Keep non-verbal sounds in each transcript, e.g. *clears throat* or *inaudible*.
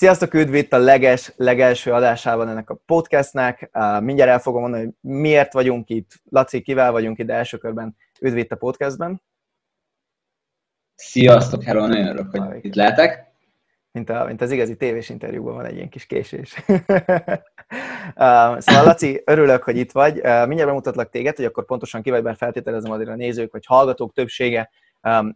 Sziasztok, üdv itt a leges, legelső adásában ennek a podcastnek. Mindjárt el fogom mondani, hogy miért vagyunk itt. Laci, kivel vagyunk itt első körben üdv itt a podcastben. Sziasztok, hello, nagyon örülök, hogy itt lehetek. Mint, a, mint az igazi tévés interjúban van egy ilyen kis késés. *laughs* szóval Laci, örülök, hogy itt vagy. Mindjárt bemutatlak téged, hogy akkor pontosan ki vagy, mert feltételezem azért a nézők, vagy hallgatók többsége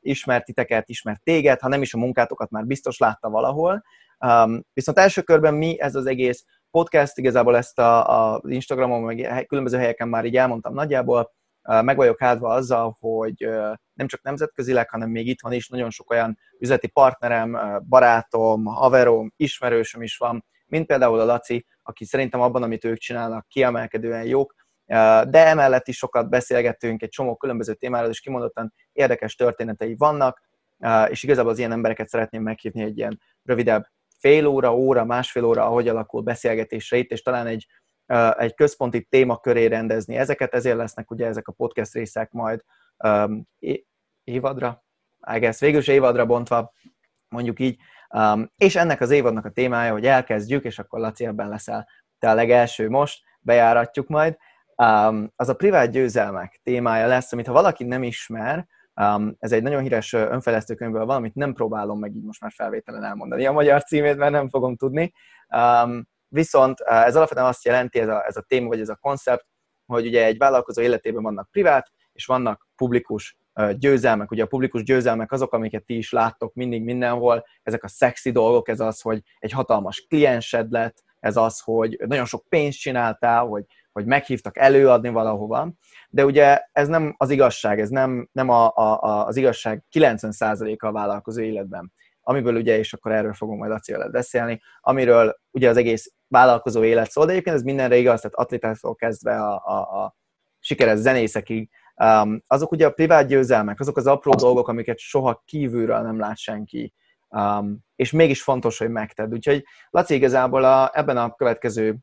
ismert titeket, ismert téged, ha nem is a munkátokat már biztos látta valahol. Um, viszont első körben mi ez az egész podcast, igazából ezt a, a Instagramon, meg különböző helyeken már így elmondtam nagyjából, uh, meg vagyok hátva azzal, hogy uh, nem csak nemzetközileg, hanem még itthon is nagyon sok olyan üzleti partnerem, uh, barátom, haverom, ismerősöm is van, mint például a Laci, aki szerintem abban, amit ők csinálnak, kiemelkedően jók, de emellett is sokat beszélgettünk egy csomó különböző témáról, és kimondottan érdekes történetei vannak, és igazából az ilyen embereket szeretném meghívni egy ilyen rövidebb fél óra, óra, másfél óra, ahogy alakul beszélgetésre itt, és talán egy, egy központi téma köré rendezni ezeket, ezért lesznek ugye ezek a podcast részek majd um, évadra, I végül is évadra bontva, mondjuk így, um, és ennek az évadnak a témája, hogy elkezdjük, és akkor Laci ebben leszel te a legelső most, bejáratjuk majd, um, az a privát győzelmek témája lesz, amit ha valaki nem ismer, Um, ez egy nagyon híres önfejlesztő könyvből van, amit nem próbálom meg így most már felvételen elmondani a magyar címét, mert nem fogom tudni. Um, viszont ez alapvetően azt jelenti, ez a, ez a téma vagy ez a koncept, hogy ugye egy vállalkozó életében vannak privát, és vannak publikus győzelmek. Ugye a publikus győzelmek azok, amiket ti is láttok mindig mindenhol, ezek a szexi dolgok, ez az, hogy egy hatalmas kliensed lett, ez az, hogy nagyon sok pénzt csináltál, hogy hogy meghívtak előadni valahova, de ugye ez nem az igazság, ez nem, nem a, a, a, az igazság 90%-a a vállalkozó életben, amiből ugye, és akkor erről fogunk majd Laci beszélni, amiről ugye az egész vállalkozó élet szól, de egyébként ez mindenre igaz, tehát atlétától kezdve a, a, a sikeres zenészekig, um, azok ugye a privát győzelmek, azok az apró dolgok, amiket soha kívülről nem lát senki, um, és mégis fontos, hogy megted. Úgyhogy Laci igazából a, ebben a következő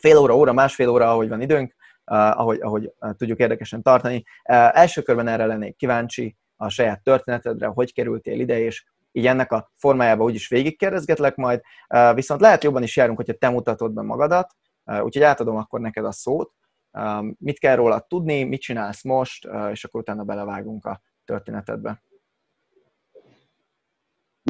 fél óra, óra, másfél óra, ahogy van időnk, uh, ahogy, ahogy uh, tudjuk érdekesen tartani. Uh, első körben erre lennék kíváncsi a saját történetedre, hogy kerültél ide, és így ennek a formájában úgyis végigkérdezgetlek majd, viszont lehet jobban is járunk, hogyha te mutatod be magadat, úgyhogy átadom akkor neked a szót, mit kell róla tudni, mit csinálsz most, és akkor utána belevágunk a történetedbe.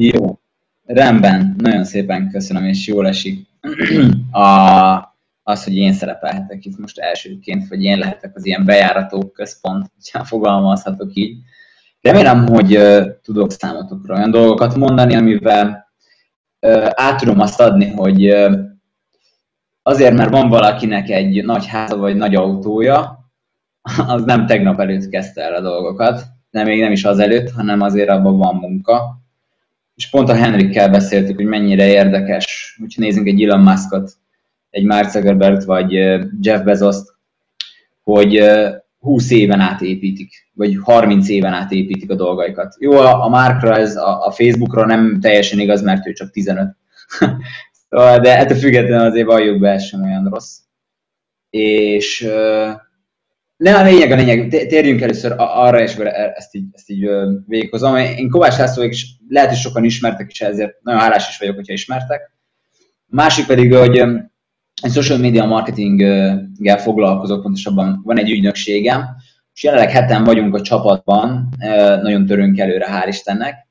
Jó, rendben, nagyon szépen köszönöm, és jól esik. *clears throat* A, az, hogy én szerepelhetek itt most elsőként, vagy én lehetek az ilyen bejárató központ, ha fogalmazhatok így. Remélem, hogy uh, tudok számotokra olyan dolgokat mondani, amivel uh, át tudom azt adni, hogy uh, azért, mert van valakinek egy nagy háza vagy nagy autója, *laughs* az nem tegnap előtt kezdte el a dolgokat, de még nem is az előtt, hanem azért abban van munka. És pont a Henrikkel beszéltük, hogy mennyire érdekes, hogyha nézzünk egy Elon Muskot, egy Mark Zuckerberg vagy Jeff bezos hogy 20 éven át építik, vagy 30 éven át építik a dolgaikat. Jó, a Markra ez a, a Facebookra nem teljesen igaz, mert ő csak 15. *laughs* Szóval, de ettől függetlenül azért valljuk be, ez sem olyan rossz. És ne a lényeg, a lényeg, térjünk először arra, és e, ezt így, ezt így végighozom. Én Kovács László, és lehet, hogy sokan ismertek, és ezért nagyon hálás is vagyok, hogyha ismertek. A másik pedig, hogy egy social media marketinggel foglalkozok, pontosabban van egy ügynökségem, és jelenleg heten vagyunk a csapatban, nagyon törünk előre, hál' Istennek.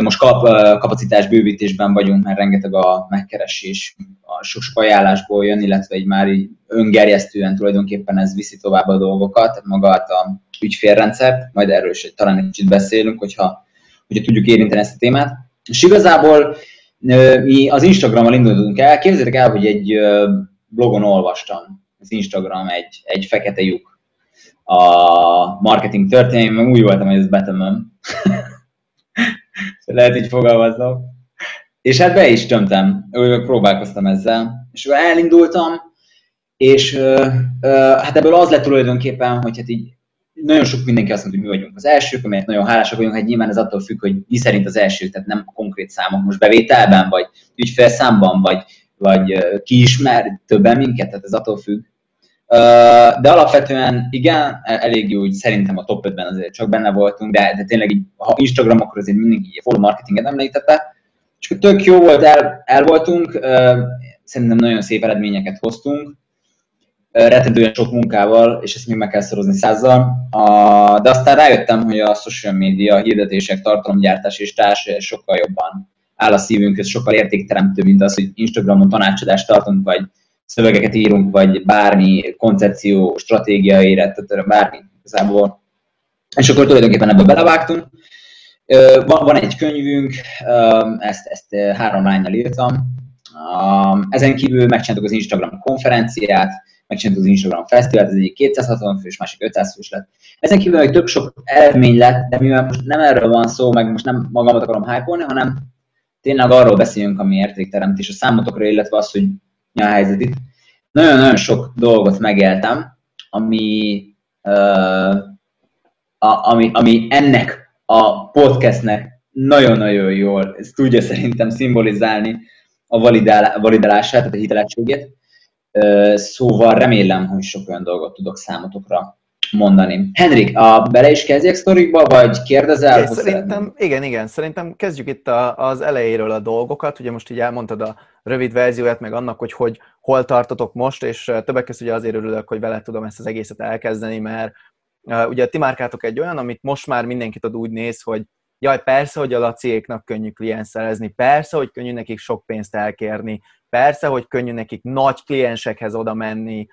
Most kap, kapacitás bővítésben vagyunk, mert rengeteg a megkeresés, a sok-sok ajánlásból jön, illetve egy már így öngerjesztően tulajdonképpen ez viszi tovább a dolgokat, magát a ügyfélrendszert, majd erről is talán egy kicsit beszélünk, hogyha, hogyha tudjuk érinteni ezt a témát. És igazából mi az Instagrammal indultunk el. Képzeljétek el, hogy egy blogon olvastam, az Instagram egy, egy fekete lyuk a marketing történelmi, úgy voltam, hogy ezt betömöm. *laughs* Lehet így fogalmaznom. És hát be is tömtem, próbálkoztam ezzel. És elindultam, és hát ebből az lett tulajdonképpen, hogy hát így nagyon sok mindenki azt mondja, hogy mi vagyunk az elsők, amelyet nagyon hálásak vagyunk, hát nyilván ez attól függ, hogy mi szerint az első, tehát nem konkrét számok, most bevételben, vagy ügyfélszámban, vagy, vagy ki ismer többen minket, tehát ez attól függ. De alapvetően igen, e, elég úgy szerintem a top 5-ben azért csak benne voltunk, de, de tényleg így, ha Instagram, akkor azért mindig így a follow marketinget említette, és tök jó volt, el, el voltunk, szerintem nagyon szép eredményeket hoztunk, rettentően sok munkával, és ezt még meg kell szorozni százzal. A, de aztán rájöttem, hogy a social media, a hirdetések, tartalomgyártás és társai sokkal jobban áll a szívünk, ez sokkal értékteremtő, mint az, hogy Instagramon tanácsadást tartunk, vagy szövegeket írunk, vagy bármi koncepció, stratégia éret, bármi igazából. És akkor tulajdonképpen ebbe belevágtunk. Van, van egy könyvünk, ezt, ezt három lánynal írtam. Ezen kívül megcsináltuk az Instagram konferenciát, megcsináltuk az Instagram fesztivált, ez egyik 260 fős, másik 500 fős lett. Ezen kívül egy több sok eredmény lett, de mivel most nem erről van szó, meg most nem magamat akarom hype hanem tényleg arról beszéljünk, ami értékteremtés a számotokra, illetve az, hogy mi a helyzet itt. Nagyon-nagyon sok dolgot megéltem, ami, uh, a, ami, ami ennek a podcastnek nagyon-nagyon jól ezt tudja szerintem szimbolizálni a validál, validálását, tehát a hitelességét. Szóval remélem, hogy sok olyan dolgot tudok számotokra mondani. Henrik, a bele is kezdjek sztorikba, vagy kérdezel? É, szerintem, igen, igen, szerintem kezdjük itt a, az elejéről a dolgokat. Ugye most így elmondtad a rövid verzióját, meg annak, hogy, hogy hol tartotok most, és többek között ugye azért örülök, hogy vele tudom ezt az egészet elkezdeni, mert uh, ugye a ti márkátok egy olyan, amit most már mindenki tud úgy néz, hogy jaj, persze, hogy a laciéknak könnyű klient szerezni, persze, hogy könnyű nekik sok pénzt elkérni, persze, hogy könnyű nekik nagy kliensekhez oda menni,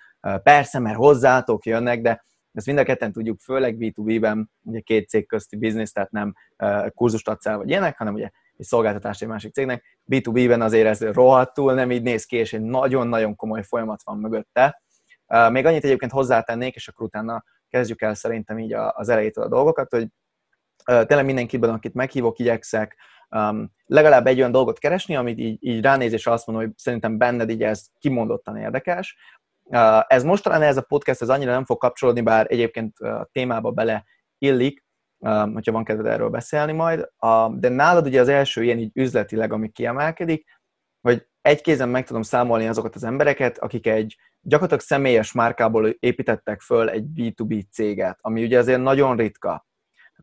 persze, mert hozzátok jönnek, de ezt mind a ketten tudjuk, főleg B2B-ben, ugye két cég közti biznisz, tehát nem kurzust adsz el, vagy ilyenek, hanem ugye egy szolgáltatás egy másik cégnek. B2B-ben azért ez rohadtul nem így néz ki, és egy nagyon-nagyon komoly folyamat van mögötte. Még annyit egyébként hozzátennék, és akkor utána kezdjük el szerintem így az elejétől a dolgokat, hogy tényleg mindenkiben, akit meghívok, igyekszek um, legalább egy olyan dolgot keresni, amit így, így ránézésre azt mondom, hogy szerintem benned így ez kimondottan érdekes, ez most talán ez a podcast ez annyira nem fog kapcsolódni, bár egyébként a témába bele illik, hogyha van kedved erről beszélni majd, de nálad ugye az első ilyen így üzletileg, ami kiemelkedik, hogy egy kézen meg tudom számolni azokat az embereket, akik egy gyakorlatilag személyes márkából építettek föl egy B2B céget, ami ugye azért nagyon ritka.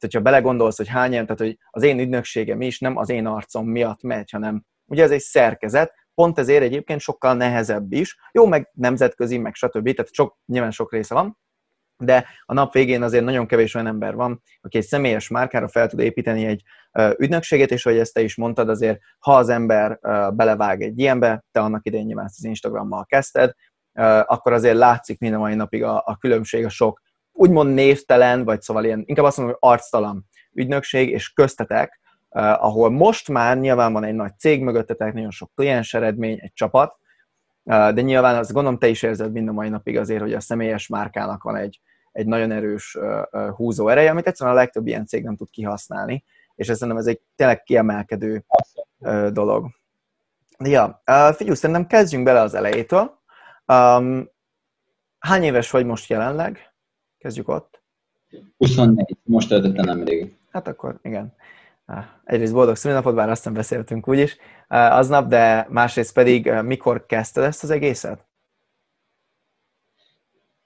Hát, hogyha belegondolsz, hogy hány, tehát hogy az én ügynökségem is nem az én arcom miatt megy, hanem ugye ez egy szerkezet, pont ezért egyébként sokkal nehezebb is. Jó, meg nemzetközi, meg stb. Tehát sok, nyilván sok része van, de a nap végén azért nagyon kevés olyan ember van, aki egy személyes márkára fel tud építeni egy ügynökséget, és hogy ezt te is mondtad, azért ha az ember belevág egy ilyenbe, te annak idején nyilván az Instagrammal kezdted, akkor azért látszik minden mai napig a, a különbség, a sok úgymond névtelen, vagy szóval ilyen, inkább azt mondom, hogy arctalan ügynökség, és köztetek, uh, ahol most már nyilván van egy nagy cég mögöttetek, nagyon sok kliens eredmény, egy csapat, uh, de nyilván azt gondolom te is érzed mind a mai napig azért, hogy a személyes márkának van egy, egy nagyon erős uh, húzó ereje, amit egyszerűen a legtöbb ilyen cég nem tud kihasználni, és ez szerintem ez egy tényleg kiemelkedő uh, dolog. Ja, uh, figyelj, szerintem kezdjünk bele az elejétől. Um, hány éves vagy most jelenleg? Kezdjük ott. 24, most töltöttem nemrég. Hát akkor igen egyrészt boldog szülinapot, bár azt nem beszéltünk úgyis aznap, de másrészt pedig mikor kezdted ezt az egészet?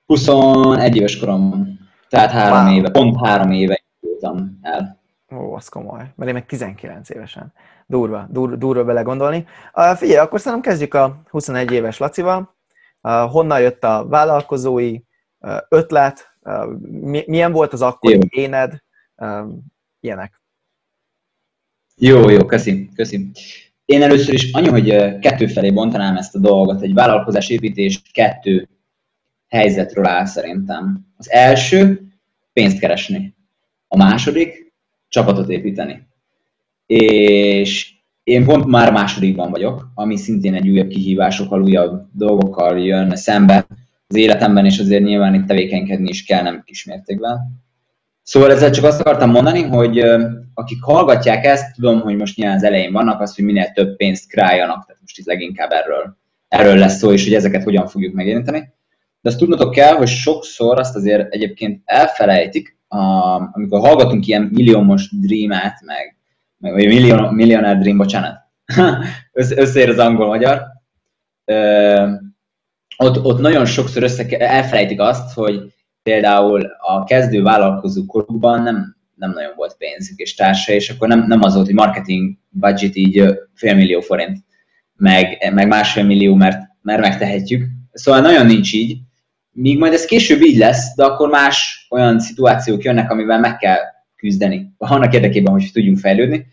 21 éves korom, tehát három wow. éve, pont három éve voltam el. Ó, az komoly, mert én meg 19 évesen. Durva, dur, durva bele gondolni. Uh, figyelj, akkor szerintem kezdjük a 21 éves Lacival. Uh, honnan jött a vállalkozói uh, ötlet? Mi, milyen volt az akkori éned? Uh, ilyenek. Jó, jó, köszi, köszi. Én először is annyi, hogy kettő felé bontanám ezt a dolgot. Egy vállalkozás építés kettő helyzetről áll szerintem. Az első, pénzt keresni. A második, csapatot építeni. És én pont már másodikban vagyok, ami szintén egy újabb kihívásokkal, újabb dolgokkal jön szembe az életemben, és azért nyilván itt tevékenykedni is kell, nem kismértékben. Szóval ezzel csak azt akartam mondani, hogy akik hallgatják ezt, tudom, hogy most nyilván az elején vannak, az, hogy minél több pénzt králjanak, tehát most itt leginkább erről, erről lesz szó, és hogy ezeket hogyan fogjuk megérinteni. De azt tudnotok kell, hogy sokszor azt azért egyébként elfelejtik, amikor hallgatunk ilyen milliómos dreamát, meg, meg vagy million, millionaire dream, bocsánat, *laughs* összeér az angol-magyar, ott, ott nagyon sokszor össze, elfelejtik azt, hogy például a kezdő vállalkozó korukban nem, nem nagyon volt pénzük és társai, és akkor nem, nem az volt, hogy marketing budget így félmillió forint, meg, meg másfél millió, mert, mert megtehetjük. Szóval nagyon nincs így. Míg majd ez később így lesz, de akkor más olyan szituációk jönnek, amivel meg kell küzdeni, annak érdekében, hogy tudjunk fejlődni.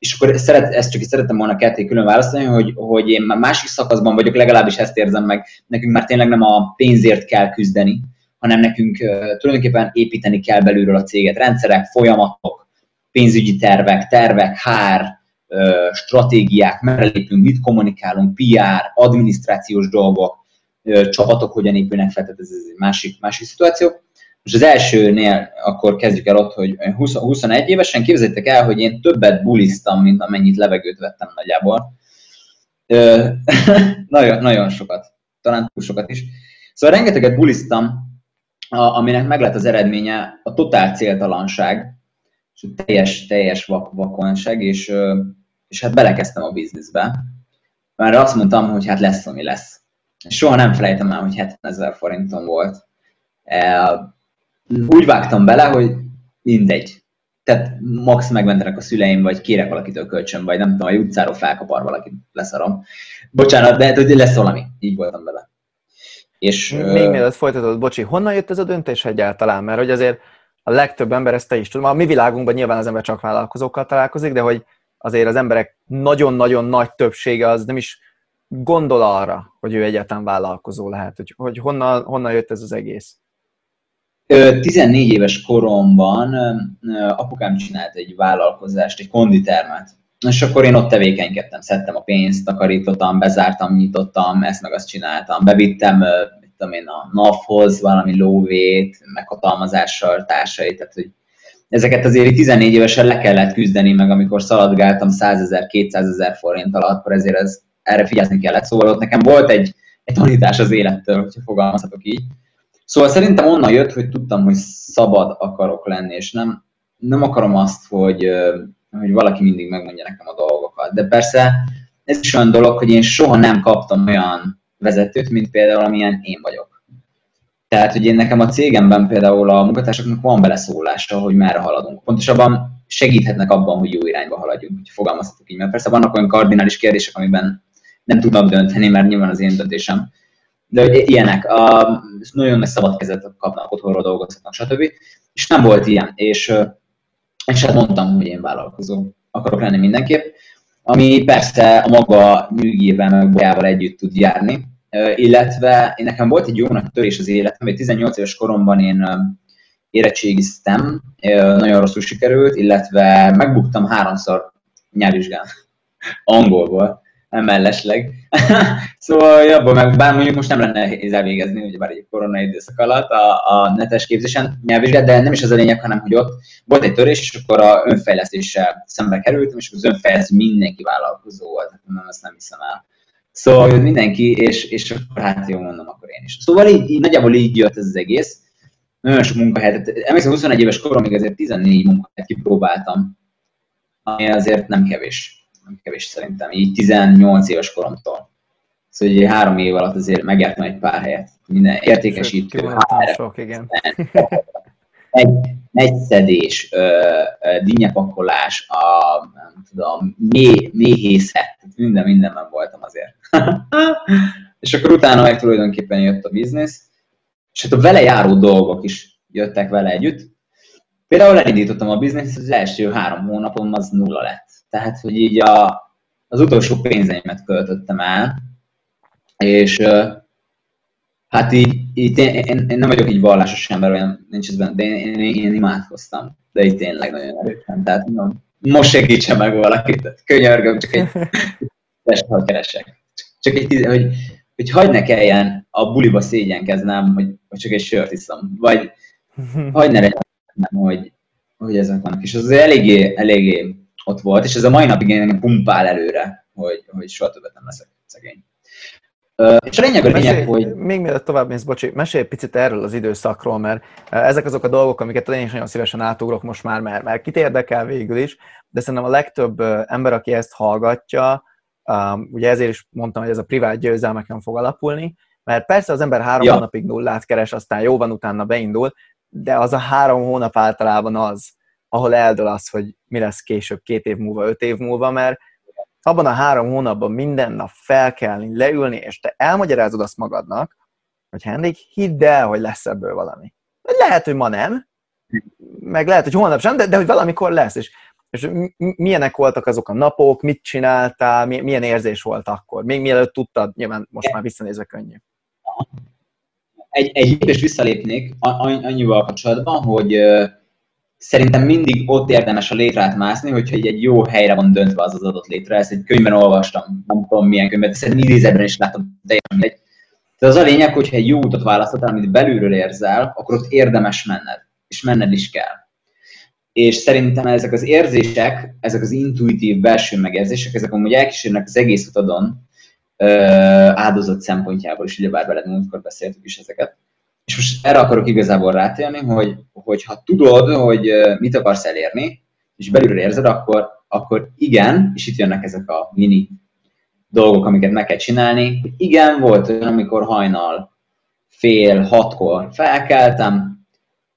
És akkor szeret, ezt csak is szerettem volna ketté külön választani, hogy, hogy én már másik szakaszban vagyok, legalábbis ezt érzem meg, nekünk már tényleg nem a pénzért kell küzdeni, hanem nekünk tulajdonképpen építeni kell belülről a céget. Rendszerek, folyamatok, pénzügyi tervek, tervek, hár, stratégiák, merre lépünk, mit kommunikálunk, PR, adminisztrációs dolgok, csapatok hogyan épülnek fel, tehát ez egy másik, másik szituáció. Most az elsőnél akkor kezdjük el ott, hogy 20, 21 évesen képzeljétek el, hogy én többet buliztam, mint amennyit levegőt vettem nagyjából. *laughs* Nagyon, nagyon sokat, talán túl sokat is. Szóval rengeteget buliztam, aminek meg lett az eredménye a totál céltalanság, és a teljes, teljes vak, vakonság, és, és hát belekezdtem a bizniszbe. Már azt mondtam, hogy hát lesz, ami lesz. És soha nem felejtem el, hogy 70 ezer forintom volt úgy vágtam bele, hogy mindegy. Tehát max megmentenek a szüleim, vagy kérek valakitől kölcsön, vagy nem tudom, a utcáról felkapar valakit, leszarom. Bocsánat, de hogy lesz valami. Így voltam bele. És, Még uh... mielőtt folytatod, bocsi, honnan jött ez a döntés egyáltalán? Mert hogy azért a legtöbb ember ezt te is tudom. A mi világunkban nyilván az ember csak vállalkozókkal találkozik, de hogy azért az emberek nagyon-nagyon nagy többsége az nem is gondol arra, hogy ő egyáltalán vállalkozó lehet, hogy, hogy honnan, honnan jött ez az egész. 14 éves koromban apukám csinált egy vállalkozást, egy konditermet. És akkor én ott tevékenykedtem, szedtem a pénzt, takarítottam, bezártam, nyitottam, ezt meg azt csináltam. Bevittem, mit tudom én, a NAV-hoz valami lóvét, meghatalmazással társait, tehát hogy ezeket azért 14 évesen le kellett küzdeni, meg amikor szaladgáltam 100 ezer, 200 ezer alatt, akkor ezért ez, erre figyelni kellett. Szóval ott nekem volt egy, egy tanítás az élettől, hogyha fogalmazhatok így. Szóval szerintem onnan jött, hogy tudtam, hogy szabad akarok lenni, és nem, nem akarom azt, hogy, hogy valaki mindig megmondja nekem a dolgokat. De persze ez is olyan dolog, hogy én soha nem kaptam olyan vezetőt, mint például amilyen én vagyok. Tehát, hogy én nekem a cégemben például a munkatársaknak van beleszólása, hogy merre haladunk. Pontosabban segíthetnek abban, hogy jó irányba haladjunk, hogy fogalmazhatok így. Mert persze vannak olyan kardinális kérdések, amiben nem tudnak dönteni, mert nyilván az én döntésem de ilyenek, a, nagyon nagy szabad kezet kapnak, otthonról dolgozhatnak, stb. És nem volt ilyen, és, és hát mondtam, hogy én vállalkozó akarok lenni mindenképp, ami persze a maga nyűgével, meg bajával együtt tud járni, illetve én nekem volt egy jó nagy törés az életem, 18 éves koromban én érettségiztem, nagyon rosszul sikerült, illetve megbuktam háromszor nyelvvizsgán angolból mellesleg. *laughs* szóval jobban meg, bár mondjuk most nem lenne nehéz elvégezni, ugye bár egy korona időszak alatt a, a netes képzésen nyelvvizsgát, de nem is az a lényeg, hanem hogy ott volt egy törés, és akkor a önfejlesztéssel szembe kerültem, és az önfejlesztő mindenki vállalkozó volt, nem, ezt nem hiszem el. Szóval mindenki, és, és akkor hát jó mondom, akkor én is. Szóval így, így nagyjából így jött ez az egész. Nagyon sok munkahelyet, emlékszem 21 éves koromig azért 14 munkahelyet kipróbáltam, ami azért nem kevés kevés szerintem, így 18 éves koromtól. Szóval ugye három év alatt azért megjártam egy pár helyet. Minden értékesítő, sok, igen. egy, egy szedés, dinnyepakolás, a, nem tudom, mély, méhészet, minden, mindenben voltam azért. *laughs* és akkor utána meg tulajdonképpen jött a biznisz, és hát a vele járó dolgok is jöttek vele együtt. Például elindítottam a bizniszt, az első három hónapom az nulla lett. Tehát, hogy így a, az utolsó pénzeimet költöttem el, és hát így, így én, én, én, nem vagyok így vallásos ember, olyan nincs ez benne, de én, én, én imádkoztam. De így tényleg nagyon erősen. Tehát most segítsen meg valakit, könyörgöm, csak egy *laughs* test, keresek. Csak egy, hogy, hogy hagyd ne kelljen a buliba szégyenkeznem, hogy, hogy csak egy sört iszom, vagy *laughs* hagyd ne legyen, hogy, hogy ezek vannak. És az eléggé, eléggé ott volt, és ez a mai napig engem pumpál előre, hogy, hogy soha többet nem leszek szegény. És a lényeg a lényeg, mesélj, hogy... Még mielőtt tovább mész, bocsi, mesélj picit erről az időszakról, mert ezek azok a dolgok, amiket én is nagyon szívesen átugrok most már, mert, mert kit érdekel végül is, de szerintem a legtöbb ember, aki ezt hallgatja, ugye ezért is mondtam, hogy ez a privát győzelmeken fog alapulni, mert persze az ember három ja. hónapig nullát keres, aztán jó van, utána beindul, de az a három hónap általában az, ahol eldől az, hogy mi lesz később, két év múlva, öt év múlva, mert abban a három hónapban minden nap felkelni, leülni, és te elmagyarázod azt magadnak, hogy Henrik, hidd el, hogy lesz ebből valami. Lehet, hogy ma nem, meg lehet, hogy holnap sem, de, de hogy valamikor lesz. És, és milyenek voltak azok a napok, mit csináltál, milyen érzés volt akkor? Még mielőtt tudtad, nyilván most már visszanézve könnyű. Egy, egy lépést visszalépnék annyival kapcsolatban, hogy szerintem mindig ott érdemes a létrát mászni, hogyha egy, egy jó helyre van döntve az az adott létre. Ezt egy könyvben olvastam, nem tudom milyen könyvet, szerintem idézetben is láttam, teljesen mindegy. De az a lényeg, hogyha egy jó utat választottál, amit belülről érzel, akkor ott érdemes menned, és menned is kell. És szerintem ezek az érzések, ezek az intuitív belső megérzések, ezek amúgy elkísérnek az egész utadon, áldozat szempontjából is, ugyebár veled múltkor beszéltük is ezeket, és most erre akarok igazából rátérni, hogy, hogy ha tudod, hogy mit akarsz elérni, és belülről érzed, akkor, akkor igen, és itt jönnek ezek a mini dolgok, amiket meg kell csinálni, igen, volt olyan, amikor hajnal fél hatkor felkeltem,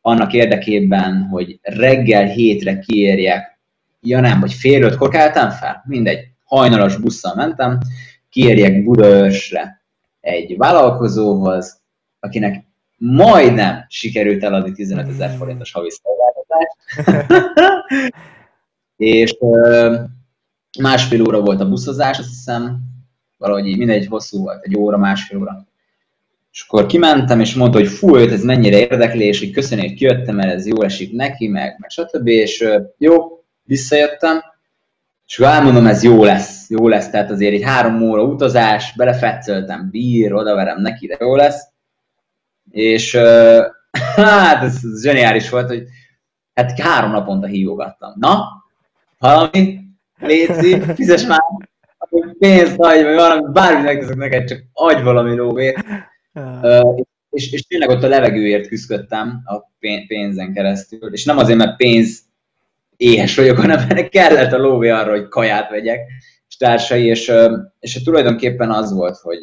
annak érdekében, hogy reggel hétre kiérjek, ja nem, vagy fél ötkor keltem fel, mindegy, hajnalos busszal mentem, kiérjek Budaörsre egy vállalkozóhoz, akinek majdnem sikerült eladni 15 ezer hmm. forintos havi szolgáltatást. *laughs* és másfél óra volt a buszozás, azt hiszem, valahogy így mindegy hosszú volt, egy óra, másfél óra. És akkor kimentem, és mondta, hogy fú, őt ez mennyire érdekli, és hogy köszönjük, hogy kijöttem, mert ez jó esik neki, meg, meg stb. És jó, visszajöttem, és akkor elmondom, ez jó lesz, jó lesz, tehát azért egy három óra utazás, belefetszöltem, bír, odaverem neki, de jó lesz és uh, *laughs* hát ez, ez zseniális volt, hogy hát három naponta hívogattam. Na, valami, léci, fizes már, pénzt adj, vagy valami, bármi megteszek neked, csak adj valami lóvét. Uh, és, és tényleg ott a levegőért küzdöttem a pénzen keresztül, és nem azért, mert pénz éhes vagyok, hanem mert kellett a lóvé arra, hogy kaját vegyek, és társai, és, és tulajdonképpen az volt, hogy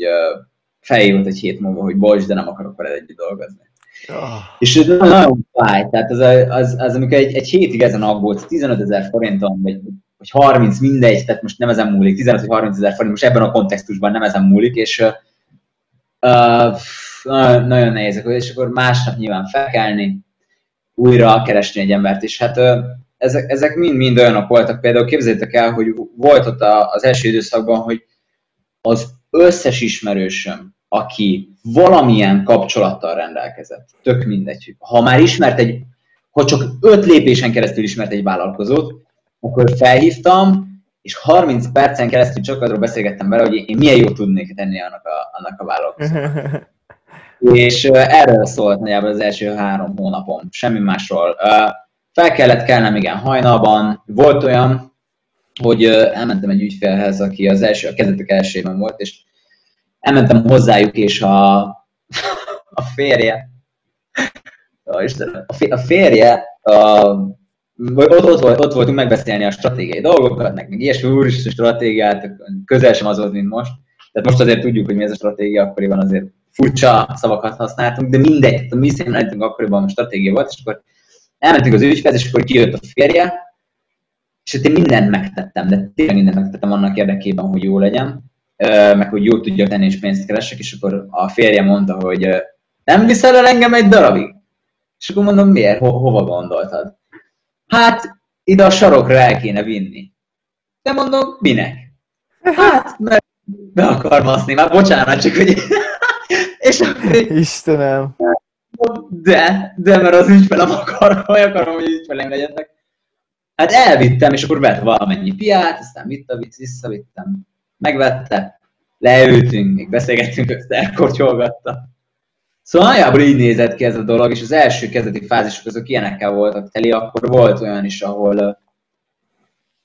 felhívott egy hét múlva, hogy bocs, de nem akarok veled együtt dolgozni. Oh. És ez nagyon fáj, tehát az, az, az amikor egy, egy hétig ezen aggódsz, 15 ezer forinton, vagy, vagy 30, mindegy, tehát most nem ezen múlik, 15 vagy 30 ezer forint, most ebben a kontextusban nem ezen múlik, és uh, uh, nagyon nehéz, és akkor másnap nyilván felkelni, újra keresni egy embert, és hát uh, ezek, ezek mind-mind olyanok voltak, például képzeljétek el, hogy volt ott az első időszakban, hogy az összes ismerősöm, aki valamilyen kapcsolattal rendelkezett, tök mindegy, ha már ismert egy, ha csak öt lépésen keresztül ismert egy vállalkozót, akkor felhívtam, és 30 percen keresztül csak arról beszélgettem vele, hogy én milyen jót tudnék tenni annak a, annak a vállalkozónak. *laughs* és erről szólt nagyjából az első három hónapom, semmi másról. Fel kellett kelnem, igen, hajnalban. Volt olyan, hogy elmentem egy ügyfélhez, aki az első, a kezdetek elsőben volt, és elmentem hozzájuk, és a, a férje, a, a férje, a, ott, ott, volt, ott voltunk megbeszélni a stratégiai dolgokat, meg még ilyesmi úristen stratégiát, közel sem az volt, mint most. Tehát most azért tudjuk, hogy mi ez a stratégia, akkoriban azért furcsa szavakat használtunk, de mindegy, a mi szemléltünk akkoriban a stratégia volt, és akkor elmentünk az ügyfélhez, és akkor kijött a férje, és én mindent megtettem, de tényleg mindent megtettem annak érdekében, hogy jó legyen, meg hogy jó tudja tenni és pénzt keresek, és akkor a férje mondta, hogy nem viszel el engem egy darabig? És akkor mondom, miért? Ho- hova gondoltad? Hát, ide a sarokra el kéne vinni. De mondom, minek? Hát, mert be akar baszni, már bocsánat, csak hogy... *laughs* és akkor... Istenem! De, de mert az ügyfelem akar, vagy akarom, hogy ügyfelem legyetek. Hát elvittem, és akkor vett valamennyi piát, aztán vitt a vicc, visszavittem, megvette, leültünk, még beszélgettünk, össze elkortyolgatta. Szóval nagyjából így nézett ki ez a dolog, és az első kezdeti fázisok azok ilyenekkel voltak teli, akkor volt olyan is, ahol,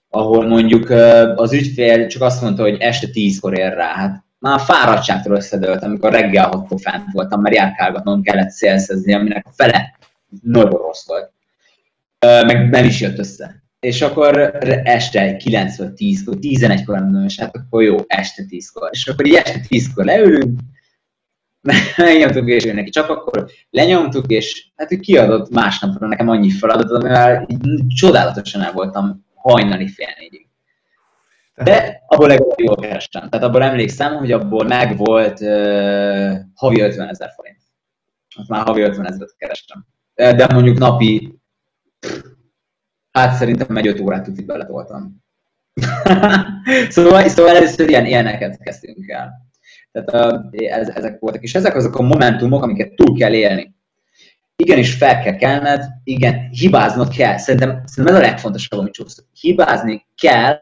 ahol mondjuk az ügyfél csak azt mondta, hogy este tízkor ér rá. Hát már fáradtságtól összedőlt, amikor reggel hattól fent voltam, mert járkálgatnom kellett szélszezni, aminek a fele nagyon rossz volt. Meg nem is jött össze és akkor este 9 vagy 10-kor, 11-kor mondom, és hát akkor jó, este 10-kor. És akkor így este 10-kor leülünk, *laughs* megnyomtuk, és neki csak akkor lenyomtuk, és hát ő kiadott másnapra nekem annyi feladatot, amivel csodálatosan el voltam hajnali fél négyig. De abból legalább jól kerestem. Tehát abból emlékszem, hogy abból meg volt uh, havi 50 ezer forint. Ott már havi 50 ezeret kerestem. De mondjuk napi, hát szerintem egy 5 órát tutit beletoltam. *laughs* szóval, szóval először ilyen, ilyeneket kezdtünk el. Tehát ez, ezek voltak. És ezek azok a momentumok, amiket túl kell élni. Igenis fel kell kelned, igen, hibáznod kell. Szerintem, szerintem ez a legfontosabb, amit csúszok. Hibázni kell,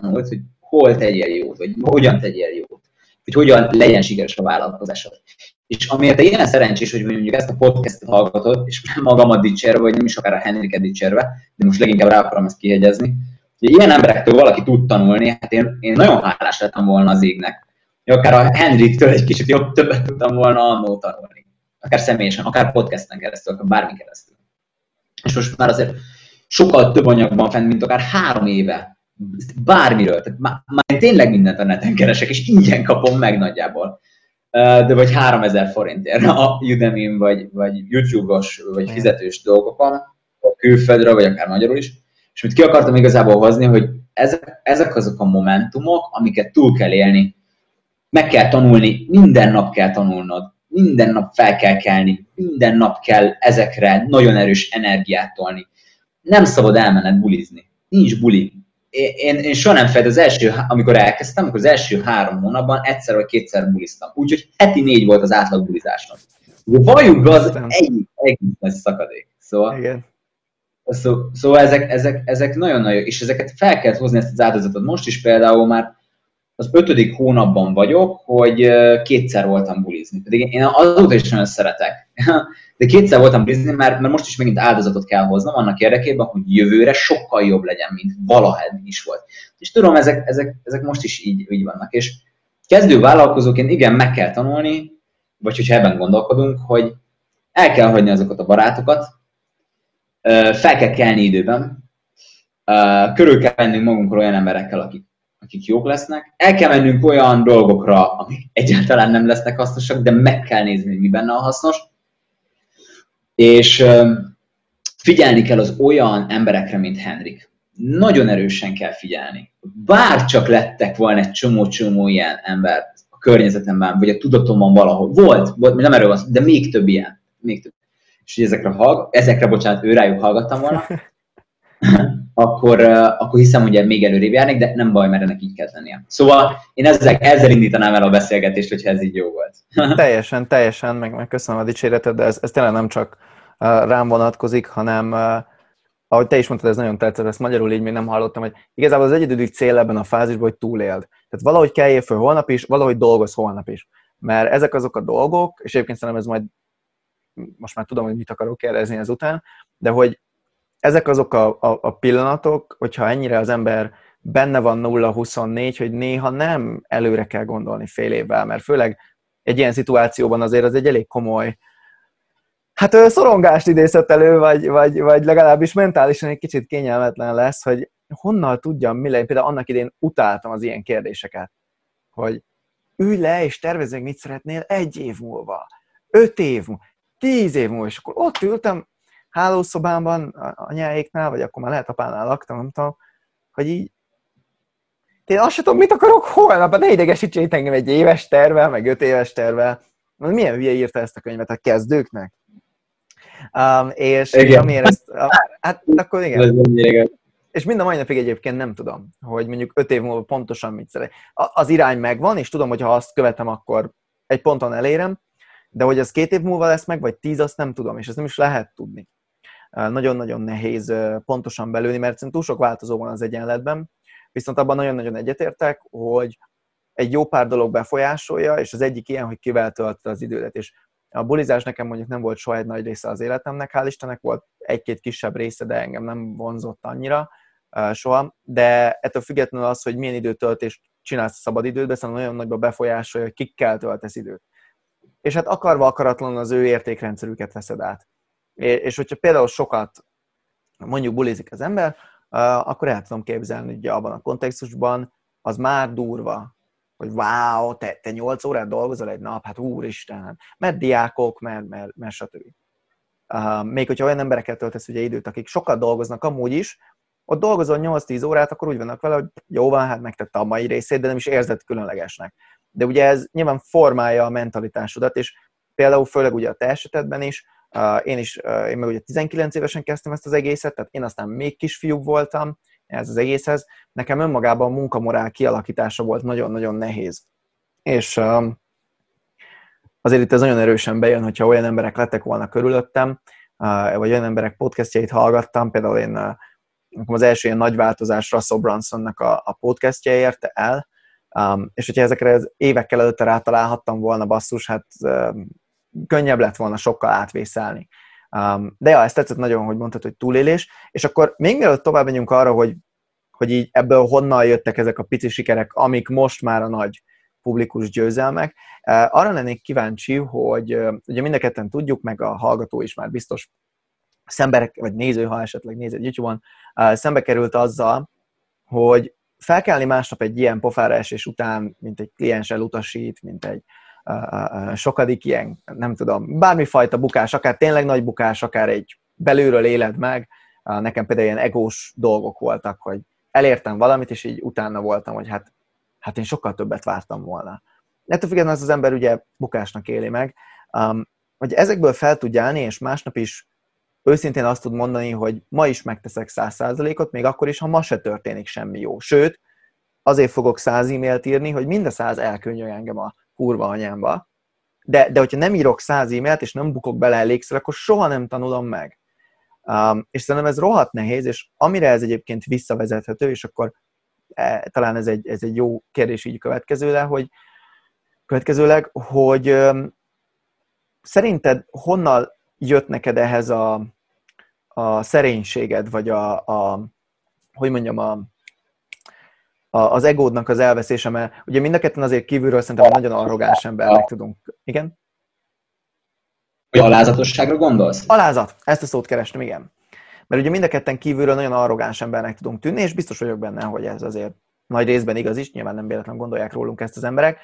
hogy hogy hol tegyél jót, vagy hogyan tegyél jót, hogy hogyan legyen sikeres a vállalkozásod. És amiért ilyen szerencsés, hogy mondjuk ezt a podcastot hallgatod, és nem magamat dicsérve, vagy nem is akár a Henriket dicsérve, de most leginkább rá akarom ezt kihegyezni, hogy ilyen emberektől valaki tud tanulni, hát én, én nagyon hálás lettem volna az égnek, akár a Henriktől egy kicsit jobb többet tudtam volna annó tanulni. Akár személyesen, akár podcasten keresztül, akár bármi keresztül. És most már azért sokkal több anyagban fenn, mint akár három éve. Bármiről. Tehát már, már tényleg mindent a neten keresek, és ingyen kapom meg nagyjából. De vagy 3000 forintért a udemy vagy, vagy YouTube-os, vagy fizetős dolgokon, a külföldre, vagy akár magyarul is. És mit ki akartam igazából hozni, hogy ezek, ezek azok a momentumok, amiket túl kell élni, meg kell tanulni, minden nap kell tanulnod, minden nap fel kell kelni, minden nap kell ezekre nagyon erős energiát tolni. Nem szabad elmened bulizni. Nincs buli. Én, én soha nem fejt az első, amikor elkezdtem, akkor az első három hónapban egyszer vagy kétszer buliztam. Úgyhogy heti négy volt az átlag bulizásom. Valljuk be, az egy egész nagy szakadék. Szóval, Igen. Szó, szóval ezek, ezek, ezek nagyon-nagyon, és ezeket fel kell hozni ezt az áldozatot. Most is például már az ötödik hónapban vagyok, hogy kétszer voltam bulizni. Pedig én azóta is nagyon szeretek. *laughs* De kétszer voltam bulizni, mert, mert most is megint áldozatot kell hoznom annak érdekében, hogy jövőre sokkal jobb legyen, mint eddig is volt. És tudom, ezek, ezek, ezek most is így, így vannak. És kezdő vállalkozóként igen, meg kell tanulni, vagy hogyha ebben gondolkodunk, hogy el kell hagyni azokat a barátokat, fel kell kelni időben, körül kell lennünk magunkról olyan emberekkel, akik akik jók lesznek. El kell mennünk olyan dolgokra, amik egyáltalán nem lesznek hasznosak, de meg kell nézni, hogy mi benne a hasznos. És figyelni kell az olyan emberekre, mint Henrik. Nagyon erősen kell figyelni. Bár csak lettek volna egy csomó-csomó ilyen ember a környezetemben, vagy a tudatomban valahol. Volt, volt nem erről van de még több ilyen. Még több. És hogy ezekre, hallg- ezekre bocsánat, őrájuk hallgattam volna, *laughs* *laughs* akkor, akkor hiszem, hogy még előrébb járnék, de nem baj, mert ennek így kell lennie. Szóval én ezzel, ezzel indítanám el a beszélgetést, hogyha ez így jó volt. *laughs* teljesen, teljesen, meg, meg köszönöm a dicséretet, de ez, ez tényleg nem csak rám vonatkozik, hanem ahogy te is mondtad, ez nagyon tetszett, ezt magyarul így még nem hallottam, hogy igazából az egyedüli cél ebben a fázisban, hogy túléld. Tehát valahogy kelljél föl holnap is, valahogy dolgoz holnap is. Mert ezek azok a dolgok, és egyébként szerintem ez majd, most már tudom, hogy mit akarok kérdezni ezután, de hogy ezek azok a, a, a pillanatok, hogyha ennyire az ember benne van 0-24, hogy néha nem előre kell gondolni fél évvel, mert főleg egy ilyen szituációban azért az egy elég komoly hát szorongást idézett elő, vagy, vagy, vagy legalábbis mentálisan egy kicsit kényelmetlen lesz, hogy honnan tudjam, mi legyen. Például annak idén utáltam az ilyen kérdéseket, hogy ülj le és tervezzük, mit szeretnél egy év múlva, öt év múlva, tíz év múlva, és akkor ott ültem, hálószobámban, anyáéknál, vagy akkor már lehet apánál laktam, nem tudom, hogy így én azt sem tudom, mit akarok holnap, ne idegesítsék engem egy éves tervel, meg öt éves tervel. Milyen hülye írta ezt a könyvet a kezdőknek? Um, és igen. amiért ezt, hát akkor igen. És mind a mai napig egyébként nem tudom, hogy mondjuk öt év múlva pontosan mit szeret. Az irány megvan, és tudom, hogy ha azt követem, akkor egy ponton elérem, de hogy az két év múlva lesz meg, vagy tíz, azt nem tudom, és ezt nem is lehet tudni nagyon-nagyon nehéz pontosan belőni, mert túl sok változó van az egyenletben, viszont abban nagyon-nagyon egyetértek, hogy egy jó pár dolog befolyásolja, és az egyik ilyen, hogy kivel töltöd az idődet. És a bulizás nekem mondjuk nem volt soha egy nagy része az életemnek, hál' Istennek volt egy-két kisebb része, de engem nem vonzott annyira soha, de ettől függetlenül az, hogy milyen időtöltést csinálsz a szabad idődben, szóval nagyon nagyban befolyásolja, hogy kikkel töltesz időt. És hát akarva akaratlanul az ő értékrendszerüket veszed át. És hogyha például sokat mondjuk bulizik az ember, akkor el tudom képzelni, hogy abban a kontextusban az már durva, hogy wow, te, te 8 órát dolgozol egy nap, hát úristen, mert diákok, mert, mert, mert stb. Még hogyha olyan embereket töltesz ugye időt, akik sokat dolgoznak amúgy is, ott dolgozol 8-10 órát, akkor úgy vannak vele, hogy jó van, hát megtette a mai részét, de nem is érzed különlegesnek. De ugye ez nyilván formálja a mentalitásodat, és például főleg ugye a te esetedben is, én is, uh, én meg ugye 19 évesen kezdtem ezt az egészet, tehát én aztán még kisfiú voltam ez az egészhez, nekem önmagában a munkamorál kialakítása volt nagyon-nagyon nehéz. És um, azért itt ez nagyon erősen bejön, hogyha olyan emberek lettek volna körülöttem, vagy olyan emberek podcastjait hallgattam, például én az első ilyen nagy változás Russell Brunsonnak a, a podcastja érte el, um, és hogyha ezekre az évekkel előtte rátalálhattam volna basszus, hát um, könnyebb lett volna sokkal átvészelni. Um, de ja, ezt tetszett nagyon, hogy mondtad, hogy túlélés, és akkor még mielőtt tovább menjünk arra, hogy, hogy így ebből honnan jöttek ezek a pici sikerek, amik most már a nagy publikus győzelmek. Arra lennék kíváncsi, hogy ugye mind a ketten tudjuk, meg a hallgató is már biztos szembe, vagy néző, ha esetleg nézed YouTube-on, szembe került azzal, hogy felkelni másnap egy ilyen pofára esés után, mint egy kliens elutasít, mint egy sokadik ilyen, nem tudom, bármifajta bukás, akár tényleg nagy bukás, akár egy belülről éled meg, nekem például ilyen egós dolgok voltak, hogy elértem valamit, és így utána voltam, hogy hát hát én sokkal többet vártam volna. Ettől függetlenül az ember ugye bukásnak éli meg, um, hogy ezekből fel tud állni, és másnap is őszintén azt tud mondani, hogy ma is megteszek száz százalékot, még akkor is, ha ma se történik semmi jó. Sőt, azért fogok száz e-mailt írni, hogy mind a száz elkönnyölj engem a kurva anyámba, de, de hogyha nem írok száz e-mailt, és nem bukok bele elégszer, akkor soha nem tanulom meg. Um, és szerintem ez rohadt nehéz, és amire ez egyébként visszavezethető, és akkor E, talán ez egy, ez egy jó kérdés így következőleg, hogy, következőleg, hogy szerinted honnan jött neked ehhez a, a szerénységed, vagy a, a hogy mondjam, a, a, az egódnak az elveszése, mert ugye mind a ketten azért kívülről szerintem nagyon arrogáns embernek tudunk. Igen? Hogy alázatosságra gondolsz? Alázat, ezt a szót kerestem, igen. Mert ugye mind a ketten kívülről nagyon arrogáns embernek tudunk tűnni, és biztos vagyok benne, hogy ez azért nagy részben igaz is, nyilván nem véletlenül gondolják rólunk ezt az emberek.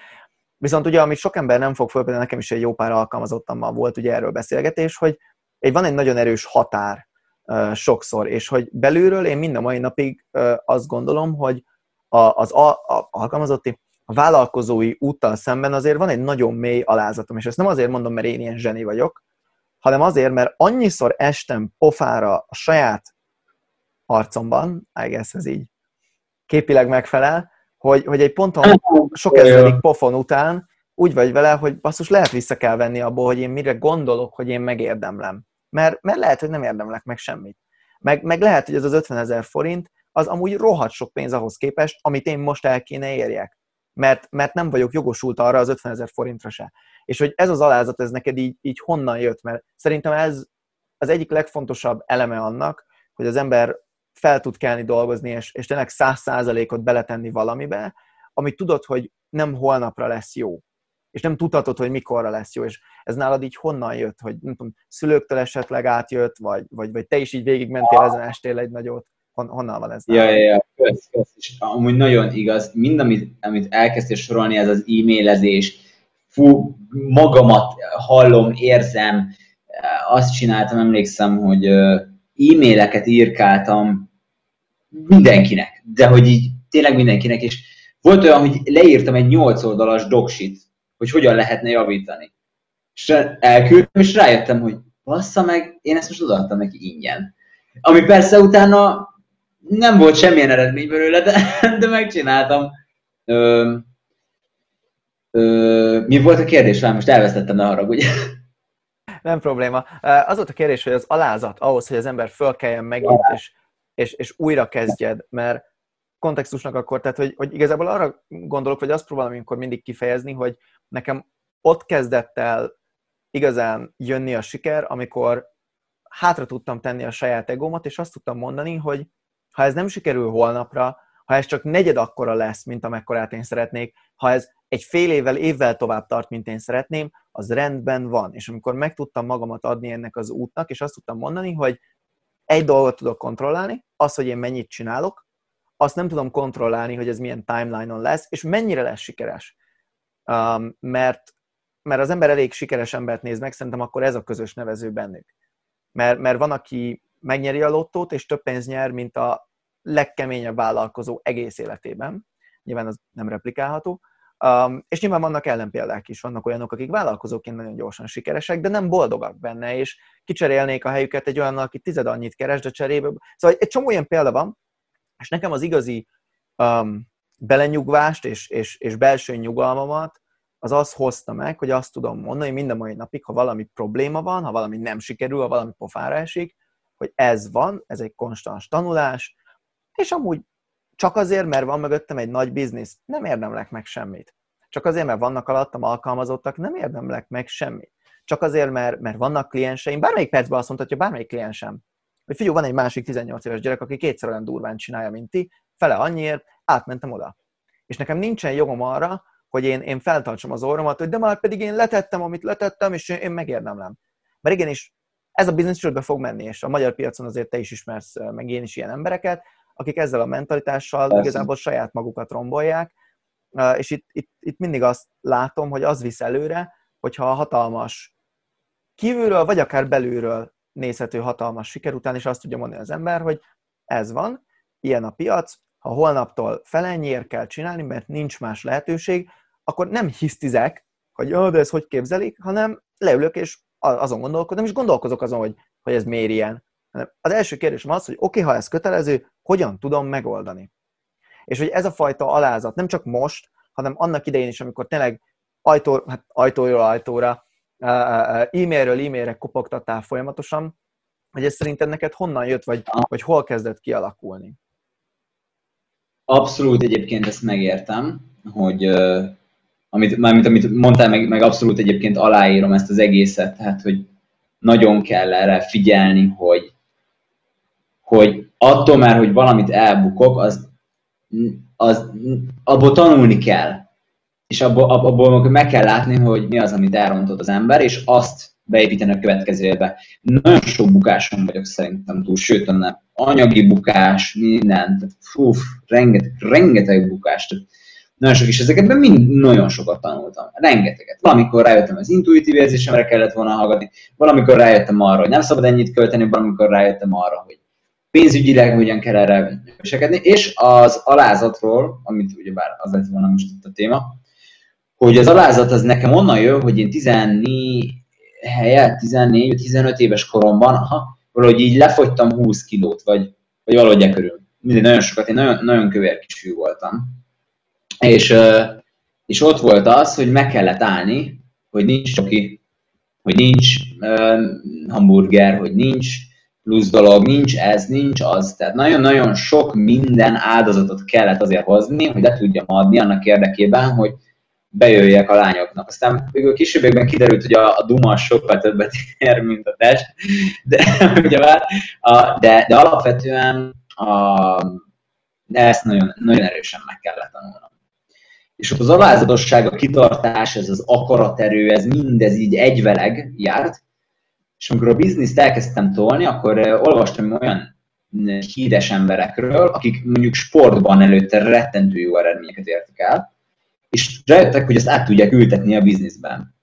Viszont ugye, amit sok ember nem fog föl, például nekem is egy jó pár alkalmazottammal volt ugye erről beszélgetés, hogy egy, van egy nagyon erős határ uh, sokszor, és hogy belülről én mind a mai napig uh, azt gondolom, hogy a, az a, a, alkalmazotti, a vállalkozói úttal szemben azért van egy nagyon mély alázatom, és ezt nem azért mondom, mert én ilyen zseni vagyok, hanem azért, mert annyiszor estem pofára a saját arcomban, I guess ez így képileg megfelel, hogy, hogy egy ponton sok ezredik pofon után úgy vagy vele, hogy basszus lehet vissza kell venni abból, hogy én mire gondolok, hogy én megérdemlem. Mert, mert lehet, hogy nem érdemlek meg semmit. Meg, meg lehet, hogy ez az 50 ezer forint, az amúgy rohadt sok pénz ahhoz képest, amit én most el kéne érjek. Mert, mert nem vagyok jogosult arra az 50 ezer forintra se. És hogy ez az alázat, ez neked így, így honnan jött, mert szerintem ez az egyik legfontosabb eleme annak, hogy az ember fel tud kelni dolgozni, és, és tényleg száz százalékot beletenni valamibe, amit tudod, hogy nem holnapra lesz jó. És nem tudhatod, hogy mikorra lesz jó. És ez nálad így honnan jött, hogy nem tudom, szülőktől esetleg átjött, vagy, vagy, vagy te is így végigmentél ezen estél egy nagyot. Hon, honnan van ez? Ja, ja, ja. Kösz, kösz. És amúgy nagyon igaz. Mind, amit, amit elkezdtél sorolni, ez az e-mailezés, fú, magamat hallom, érzem, azt csináltam, emlékszem, hogy e-maileket írkáltam mindenkinek, de hogy így tényleg mindenkinek, és volt olyan, hogy leírtam egy 8 oldalas doksit, hogy hogyan lehetne javítani. És elküldtem, és rájöttem, hogy bassza meg, én ezt most odaadtam neki ingyen. Ami persze utána nem volt semmilyen eredmény belőle, de, *laughs* de megcsináltam. Ö, ö, mi volt a kérdés? Már most elvesztettem, ne haragudj. *laughs* Nem probléma. Az volt a kérdés, hogy az alázat ahhoz, hogy az ember fölkeljen megint, és, és, és újra kezdjed, mert kontextusnak akkor, tehát hogy, hogy igazából arra gondolok, vagy azt próbálom amikor mindig kifejezni, hogy nekem ott kezdett el igazán jönni a siker, amikor hátra tudtam tenni a saját egómat, és azt tudtam mondani, hogy ha ez nem sikerül holnapra, ha ez csak negyed akkora lesz, mint amekkorát én szeretnék, ha ez egy fél évvel, évvel tovább tart, mint én szeretném, az rendben van. És amikor meg tudtam magamat adni ennek az útnak, és azt tudtam mondani, hogy egy dolgot tudok kontrollálni, az, hogy én mennyit csinálok, azt nem tudom kontrollálni, hogy ez milyen timeline-on lesz, és mennyire lesz sikeres. Um, mert, mert az ember elég sikeres embert néz meg, szerintem akkor ez a közös nevező bennük. Mert, mert van, aki megnyeri a lottót, és több pénzt nyer, mint a legkeményebb vállalkozó egész életében. Nyilván az nem replikálható. Um, és nyilván vannak ellenpéldák is, vannak olyanok, akik vállalkozóként nagyon gyorsan sikeresek, de nem boldogak benne, és kicserélnék a helyüket egy olyannal, aki tized annyit keres, de cserébe. Szóval egy csomó ilyen példa van, és nekem az igazi um, belenyugvást és, és, és belső nyugalmamat az az hozta meg, hogy azt tudom mondani mind a mai napig, ha valami probléma van, ha valami nem sikerül, ha valami pofára esik, hogy ez van, ez egy konstans tanulás, és amúgy csak azért, mert van mögöttem egy nagy biznisz, nem érdemlek meg semmit. Csak azért, mert vannak alattam alkalmazottak, nem érdemlek meg semmit. Csak azért, mert, mert vannak klienseim, bármelyik percben azt mondhatja, bármelyik kliensem, hogy figyelj, van egy másik 18 éves gyerek, aki kétszer olyan durván csinálja, mint ti, fele annyiért, átmentem oda. És nekem nincsen jogom arra, hogy én, én feltartsam az orromat, hogy de már pedig én letettem, amit letettem, és én megérdemlem. Mert igenis, ez a biznisz csődbe fog menni, és a magyar piacon azért te is ismersz, meg én is ilyen embereket, akik ezzel a mentalitással Persze. igazából saját magukat rombolják, és itt, itt, itt mindig azt látom, hogy az visz előre, hogyha a hatalmas kívülről, vagy akár belülről nézhető hatalmas siker után is azt tudja mondani az ember, hogy ez van, ilyen a piac, ha holnaptól felennyiért kell csinálni, mert nincs más lehetőség, akkor nem hisztizek, hogy jó, de ez hogy képzelik, hanem leülök és azon gondolkodom, és gondolkozok azon, hogy, hogy ez miért ilyen. Az első kérdésem az, hogy oké, okay, ha ez kötelező, hogyan tudom megoldani? És hogy ez a fajta alázat nem csak most, hanem annak idején is, amikor tényleg ajtó, hát ajtóról ajtóra, e-mailről e-mailre kopogtattál folyamatosan, hogy ez szerinted neked honnan jött, vagy, vagy hol kezdett kialakulni? Abszolút egyébként ezt megértem, hogy amit, mármint amit mondtál, meg, meg abszolút egyébként aláírom ezt az egészet, tehát hogy nagyon kell erre figyelni, hogy, hogy attól már, hogy valamit elbukok, az, az abból tanulni kell. És abból, abból meg kell látni, hogy mi az, amit elrontott az ember, és azt beépíteni a következő évbe. Nagyon sok bukáson vagyok szerintem túl, sőt. Anyagi bukás, mindent, fú, rengeteg, rengeteg bukást nagyon sok, és ezekben mind nagyon sokat tanultam. Rengeteget. Valamikor rájöttem az intuitív érzésemre kellett volna hallgatni, valamikor rájöttem arra, hogy nem szabad ennyit költeni, valamikor rájöttem arra, hogy pénzügyileg hogyan kell erre viselkedni, és az alázatról, amit ugyebár az lett volna most itt a téma, hogy az alázat az nekem onnan jön, hogy én 14 helyett, 14-15 éves koromban, aha, valahogy így lefogytam 20 kilót, vagy, vagy valahogy e körül. Mindig nagyon sokat, én nagyon, nagyon kövér kisű voltam és, és ott volt az, hogy meg kellett állni, hogy nincs csoki, hogy nincs hamburger, hogy nincs plusz dolog, nincs ez, nincs az. Tehát nagyon-nagyon sok minden áldozatot kellett azért hozni, hogy le tudjam adni annak érdekében, hogy bejöjjek a lányoknak. Aztán a későbbiekben kiderült, hogy a, a duma sokkal többet *laughs* ér, mint a test, de, *laughs* ugye már, a, de, de alapvetően a, ezt nagyon, nagyon erősen meg kellett tanulnom és az alázatosság, a kitartás, ez az akaraterő, ez mindez így egyveleg járt, és amikor a bizniszt elkezdtem tolni, akkor olvastam olyan híres emberekről, akik mondjuk sportban előtte rettentő jó eredményeket értek el, és rájöttek, hogy ezt át tudják ültetni a bizniszben.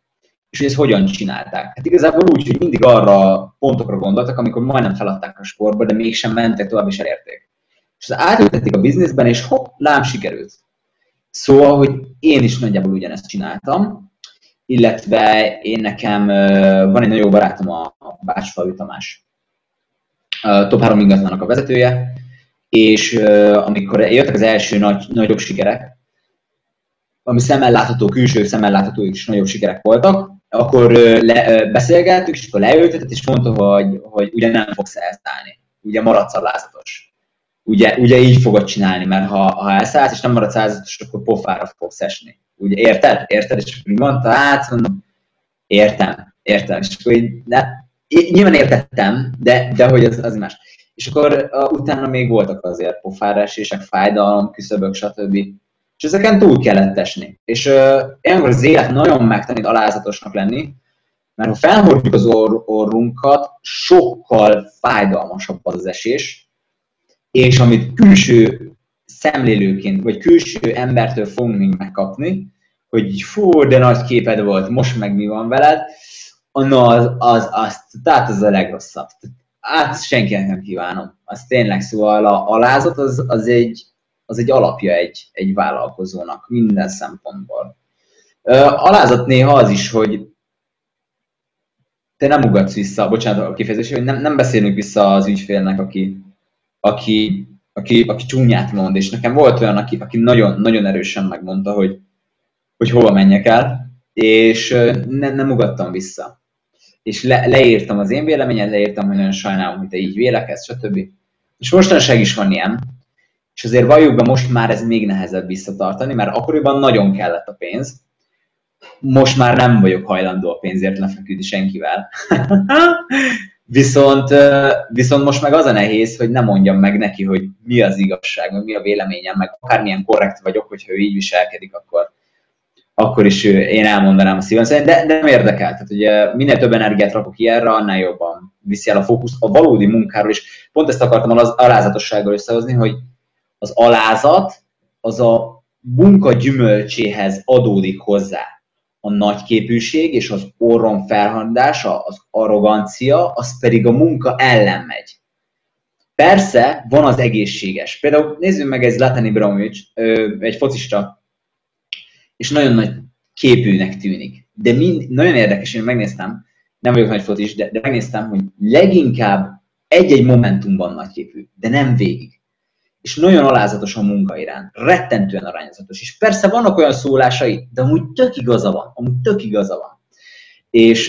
És hogy ezt hogyan csinálták. Hát igazából úgy, hogy mindig arra pontokra gondoltak, amikor majdnem feladták a sportba, de mégsem mentek tovább és elérték. És ezt átültették a bizniszben, és hopp, lám sikerült. Szóval, hogy én is nagyjából ugyanezt csináltam, illetve én nekem van egy nagyon jó barátom, a Bácsfalvi Tamás, a top 3 ingatlanak a vezetője, és amikor jöttek az első nagy, nagyobb sikerek, ami szemmel látható, külső szemmel látható is nagyobb sikerek voltak, akkor le, beszélgettük, és akkor leültetett, és mondta, hogy, hogy ugye nem fogsz elszállni, ugye maradsz a lázatos ugye, ugye így fogod csinálni, mert ha, ha elszállsz, és nem maradsz százatos, akkor pofára fogsz esni. Ugye érted? Érted? És akkor mondta, hát mondom, értem, értem. És akkor így, ne, nyilván értettem, de, de hogy az, az más. És akkor uh, utána még voltak azért pofára esések, fájdalom, küszöbök, stb. És ezeken túl kellett esni. És uh, ilyenkor az élet nagyon megtanít alázatosnak lenni, mert ha felhordjuk az orr, orrunkat, sokkal fájdalmasabb az, az esés, és amit külső szemlélőként, vagy külső embertől fogunk megkapni, hogy fú, de nagy képed volt, most meg mi van veled, na az, az, az, tehát az a legrosszabb. Hát senkinek nem kívánom. Az tényleg, szóval a alázat az, az, egy, az egy alapja egy, egy vállalkozónak minden szempontból. Alázat néha az is, hogy te nem ugatsz vissza, bocsánat a kifejezés, hogy nem, nem beszélünk vissza az ügyfélnek, aki, aki, aki, aki csúnyát mond, és nekem volt olyan, aki, aki nagyon, nagyon erősen megmondta, hogy, hogy hova menjek el, és ne, nem ugattam vissza. És le, leírtam az én véleményet, leírtam, hogy nagyon sajnálom, hogy te így vélekedsz, stb. És mostanság is van ilyen, és azért valljuk be, most már ez még nehezebb visszatartani, mert akkoriban nagyon kellett a pénz, most már nem vagyok hajlandó a pénzért lefeküdni senkivel. *laughs* viszont, viszont most meg az a nehéz, hogy nem mondjam meg neki, hogy mi az igazság, meg mi a véleményem, meg akármilyen korrekt vagyok, hogyha ő így viselkedik, akkor, akkor is én elmondanám a szívem de, de nem érdekel. Tehát ugye minél több energiát rakok ilyenre, annál jobban viszi el a fókusz a valódi munkáról, és pont ezt akartam az alázatossággal összehozni, hogy az alázat az a munka gyümölcséhez adódik hozzá a nagyképűség és az orron felhandása, az arrogancia, az pedig a munka ellen megy. Persze, van az egészséges. Például nézzük meg ez Latani Ibrahimovic, egy focista, és nagyon nagy képűnek tűnik. De mind, nagyon érdekes, én megnéztem, nem vagyok nagy focis, de, de megnéztem, hogy leginkább egy-egy momentumban nagyképű, de nem végig és nagyon alázatos a munka iránt, rettentően arányzatos. És persze vannak olyan szólásai, de amúgy tök igaza van, amúgy tök igaza van. És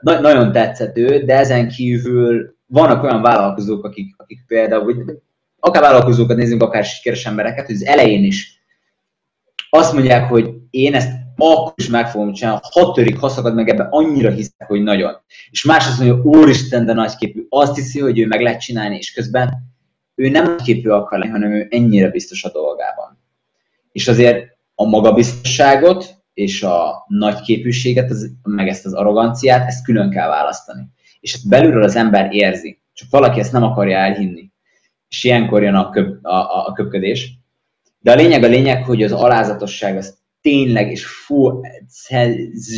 na- nagyon tetszett de ezen kívül vannak olyan vállalkozók, akik, akik például, vagy akár vállalkozókat nézzünk, akár sikeres embereket, hogy az elején is azt mondják, hogy én ezt akkor is meg fogom csinálni, ha törik, ha szakad meg ebbe, annyira hiszek, hogy nagyon. És más azt mondja, úristen, de nagyképű. Azt hiszi, hogy ő meg lehet csinálni, és közben ő nem képű akar lenni, hanem ő ennyire biztos a dolgában. És azért a magabiztosságot és a nagy képűséget, az, meg ezt az arroganciát, ezt külön kell választani. És ezt belülről az ember érzi. Csak valaki ezt nem akarja elhinni. És ilyenkor jön a, köp, a, a, a köpködés. De a lényeg a lényeg, hogy az alázatosság az tényleg, és fú,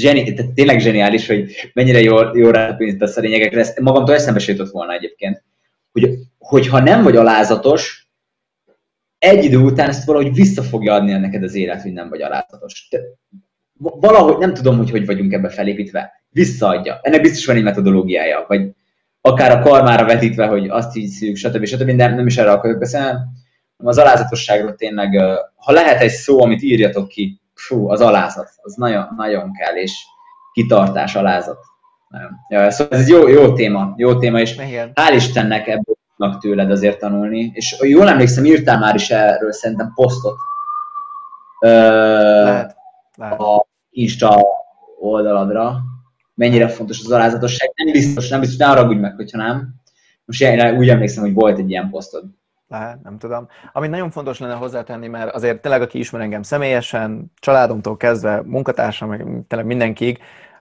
zseni, tehát tényleg zseniális, hogy mennyire jól, jól rápintasz a lényegekre. Ezt magamtól eszembe jutott volna egyébként, hogy hogyha nem vagy alázatos, egy idő után ezt valahogy vissza fogja adni neked az élet, hogy nem vagy alázatos. De valahogy nem tudom, hogy hogy vagyunk ebbe felépítve. Visszaadja. Ennek biztos van egy metodológiája, vagy akár a karmára vetítve, hogy azt így szűk, stb. stb. Nem, nem is erre akarok beszélni. Az alázatosságról tényleg, ha lehet egy szó, amit írjatok ki, fú, az alázat, az nagyon, nagyon kell, és kitartás, alázat. Ja, szóval ez egy jó, jó téma, jó téma, és Igen. hál' Istennek ebből tőled azért tanulni. És jól emlékszem, írtál már is erről szerintem posztot lehet, lehet. a Insta oldaladra, mennyire fontos az alázatosság. Nem biztos, nem biztos, ne haragudj meg, hogyha nem. Most én úgy emlékszem, hogy volt egy ilyen posztod. Lehet, nem tudom. Ami nagyon fontos lenne hozzátenni, mert azért tényleg, aki ismer engem személyesen, családomtól kezdve, munkatársam, meg tényleg mindenkig,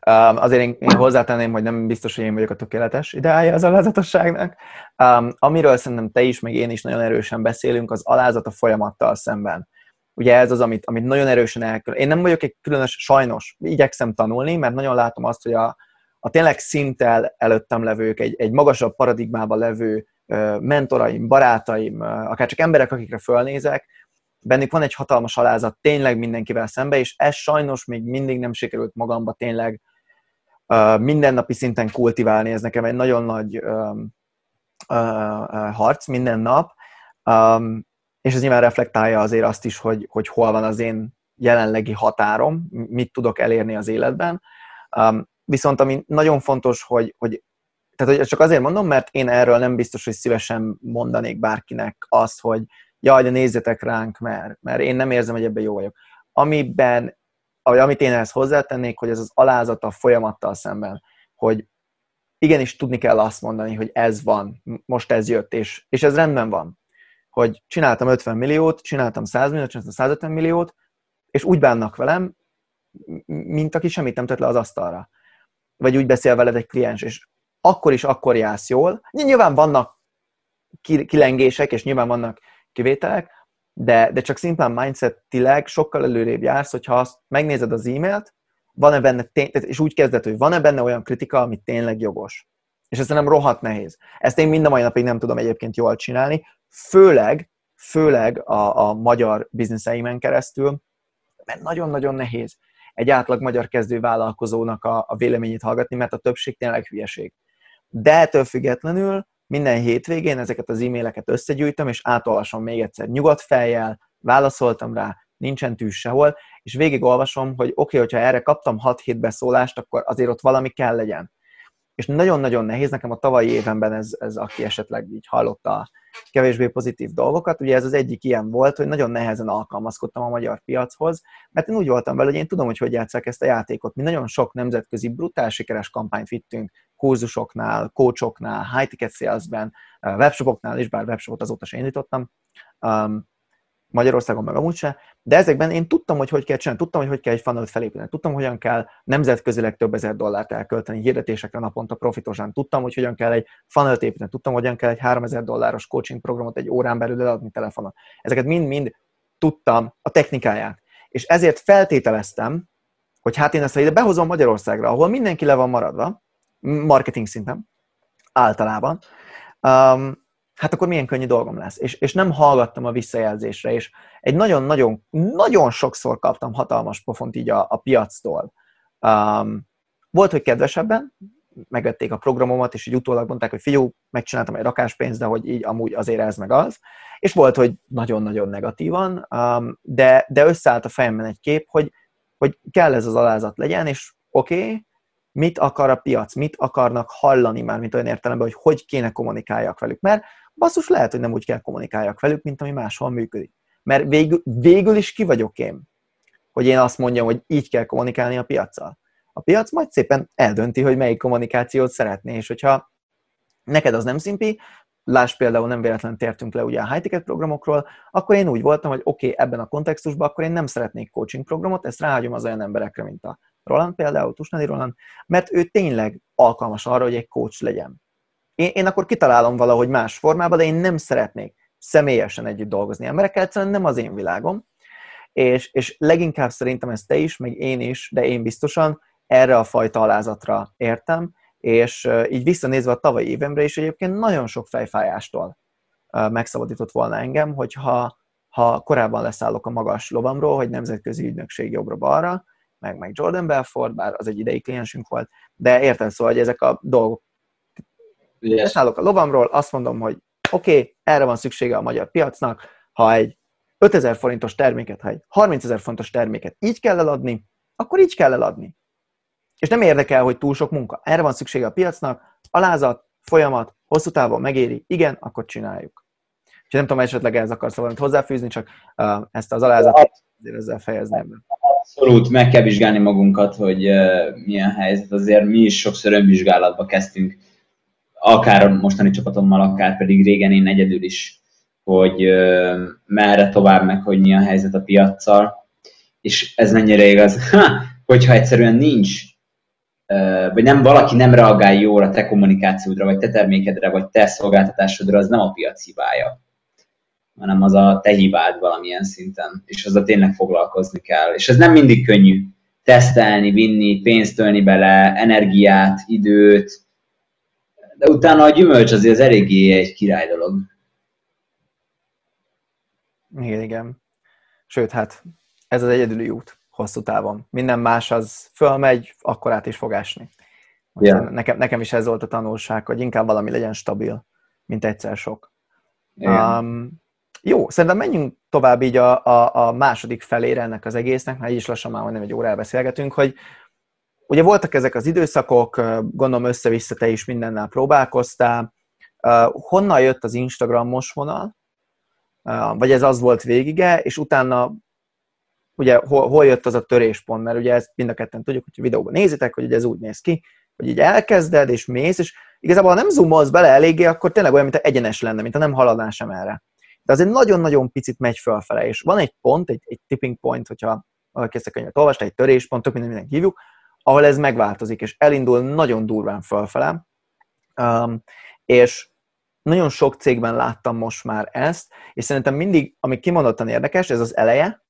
Um, azért én, én hozzátenném, hogy nem biztos, hogy én vagyok a tökéletes ideája az alázatosságnak. Um, amiről szerintem te is, meg én is nagyon erősen beszélünk, az alázat a folyamattal szemben. Ugye ez az, amit, amit nagyon erősen elkül. Én nem vagyok egy különös, sajnos, igyekszem tanulni, mert nagyon látom azt, hogy a, a tényleg szinttel előttem levők, egy, egy magasabb paradigmában levő mentoraim, barátaim, akár csak emberek, akikre fölnézek, bennük van egy hatalmas alázat tényleg mindenkivel szembe, és ez sajnos még mindig nem sikerült magamba tényleg mindennapi szinten kultiválni, ez nekem egy nagyon nagy harc minden nap, és ez nyilván reflektálja azért azt is, hogy, hogy hol van az én jelenlegi határom, mit tudok elérni az életben. Viszont ami nagyon fontos, hogy, hogy tehát hogy csak azért mondom, mert én erről nem biztos, hogy szívesen mondanék bárkinek azt, hogy jaj, de nézzetek ránk, mert, mert én nem érzem, hogy ebben jó vagyok. Amiben, amit én ehhez hozzátennék, hogy ez az alázat a folyamattal szemben, hogy igenis tudni kell azt mondani, hogy ez van, most ez jött, és, és ez rendben van. Hogy csináltam 50 milliót, csináltam 100 milliót, csináltam 150 milliót, és úgy bánnak velem, mint aki semmit nem tett le az asztalra. Vagy úgy beszél veled egy kliens, és akkor is akkor jársz jól. Nyilván vannak kilengések, és nyilván vannak kivételek, de, de csak szimplán mindset-tileg sokkal előrébb jársz, hogyha azt megnézed az e-mailt, van-e benne, és úgy kezdett, hogy van-e benne olyan kritika, ami tényleg jogos. És ez nem rohadt nehéz. Ezt én mind a mai napig nem tudom egyébként jól csinálni, főleg, főleg a, a magyar bizniszeimen keresztül, mert nagyon-nagyon nehéz egy átlag magyar kezdő vállalkozónak a, a véleményét hallgatni, mert a többség tényleg hülyeség. De ettől függetlenül minden hétvégén ezeket az e-maileket összegyűjtöm, és átolvasom még egyszer nyugodt fejjel, válaszoltam rá, nincsen tűz sehol, és végigolvasom, hogy oké, okay, hogyha erre kaptam 6-7 beszólást, akkor azért ott valami kell legyen. És nagyon-nagyon nehéz, nekem a tavalyi évenben ez, ez aki esetleg így hallotta kevésbé pozitív dolgokat, ugye ez az egyik ilyen volt, hogy nagyon nehezen alkalmazkodtam a magyar piachoz, mert én úgy voltam vele, hogy én tudom, hogy hogy játszák ezt a játékot. Mi nagyon sok nemzetközi brutál sikeres kampányt vittünk kurzusoknál, coachoknál, high ticket salesben, webshopoknál is, bár webshopot azóta sem indítottam, um, Magyarországon meg amúgy se, de ezekben én tudtam, hogy hogy kell csinálni, tudtam, hogy hogy kell egy funnel felépíteni, tudtam, hogyan kell nemzetközileg több ezer dollárt elkölteni hirdetésekre naponta profitosan, tudtam, hogy hogyan kell egy funnel építeni, tudtam, hogyan kell egy 3000 dolláros coaching programot egy órán belül eladni telefonon. Ezeket mind-mind tudtam a technikáját. És ezért feltételeztem, hogy hát én ezt ide behozom Magyarországra, ahol mindenki le van maradva, marketing szinten, általában, um, hát akkor milyen könnyű dolgom lesz. És, és nem hallgattam a visszajelzésre, és egy nagyon-nagyon, nagyon sokszor kaptam hatalmas pofont így a, a piactól. Um, volt, hogy kedvesebben, megvették a programomat, és így utólag mondták, hogy figyú, megcsináltam egy rakáspénzt, de hogy így amúgy azért ez meg az. És volt, hogy nagyon-nagyon negatívan, um, de, de összeállt a fejemben egy kép, hogy, hogy kell ez az alázat legyen, és oké, okay, mit akar a piac, mit akarnak hallani már, mint olyan értelemben, hogy hogy kéne kommunikáljak velük. Mert basszus lehet, hogy nem úgy kell kommunikáljak velük, mint ami máshol működik. Mert végül, végül is ki vagyok én, hogy én azt mondjam, hogy így kell kommunikálni a piaccal. A piac majd szépen eldönti, hogy melyik kommunikációt szeretné, és hogyha neked az nem szimpi, láss például nem véletlenül tértünk le ugye a high ticket programokról, akkor én úgy voltam, hogy oké, okay, ebben a kontextusban akkor én nem szeretnék coaching programot, ezt ráhagyom az olyan emberekre, mint a Roland például, Tusnadi Roland, mert ő tényleg alkalmas arra, hogy egy coach legyen. Én, én akkor kitalálom valahogy más formában, de én nem szeretnék személyesen együtt dolgozni emberekkel, egyszerűen nem az én világom, és, és leginkább szerintem ezt te is, meg én is, de én biztosan erre a fajta alázatra értem, és így visszanézve a tavalyi évemre is egyébként nagyon sok fejfájástól megszabadított volna engem, hogyha ha korábban leszállok a magas lovamról, hogy nemzetközi ügynökség jobbra-balra, meg, meg Jordan Belfort, bár az egy idei kliensünk volt, de érted szóval, hogy ezek a dolgok yes. leszállok a lovamról, azt mondom, hogy oké, okay, erre van szüksége a magyar piacnak, ha egy 5000 forintos terméket, ha egy 30 ezer fontos terméket így kell eladni, akkor így kell eladni. És nem érdekel, hogy túl sok munka. Erre van szüksége a piacnak, alázat, folyamat, hosszú távon megéri, igen, akkor csináljuk. És nem tudom, esetleg ez akarsz valamit hozzáfűzni, csak uh, ezt az alázatot ezzel fejezném. Abszolút, meg kell vizsgálni magunkat, hogy milyen helyzet. Azért mi is sokszor önvizsgálatba kezdtünk, akár a mostani csapatommal, akár pedig régen én egyedül is, hogy merre tovább, meg hogy mi a helyzet a piaccal. És ez mennyire igaz, *laughs* ha, hogyha egyszerűen nincs vagy nem valaki nem reagál jól a te kommunikációdra, vagy te termékedre, vagy te szolgáltatásodra, az nem a piac hibája, hanem az a te hibád valamilyen szinten, és azzal tényleg foglalkozni kell. És ez nem mindig könnyű. Tesztelni, vinni, pénzt ölni bele, energiát, időt, de utána a gyümölcs azért az eléggé egy király dolog. Igen, igen. Sőt, hát ez az egyedüli út hosszú távon. Minden más az fölmegy, akkor át is fog esni. Yeah. Nekem, nekem is ez volt a tanulság, hogy inkább valami legyen stabil, mint egyszer sok. Yeah. Um, jó, szerintem menjünk tovább így a, a, a második felére ennek az egésznek, mert így is lassan már majdnem egy órával beszélgetünk, hogy ugye voltak ezek az időszakok, gondolom össze-vissza te is mindennel próbálkoztál, honnan jött az Instagramos vonal, vagy ez az volt végige, és utána ugye hol, hol jött az a töréspont, mert ugye ezt mind a ketten tudjuk, hogy a videóban nézitek, hogy ugye ez úgy néz ki, hogy így elkezded, és mész, és igazából ha nem zoomolsz bele eléggé, akkor tényleg olyan, mint egyenes lenne, mint ha nem haladnál sem erre. De azért nagyon-nagyon picit megy fölfele, és van egy pont, egy, egy tipping point, hogyha valaki ezt a könyvet olvasta, egy töréspont, tök minden mindenki hívjuk, ahol ez megváltozik, és elindul nagyon durván fölfele, um, és nagyon sok cégben láttam most már ezt, és szerintem mindig, ami kimondottan érdekes, ez az eleje,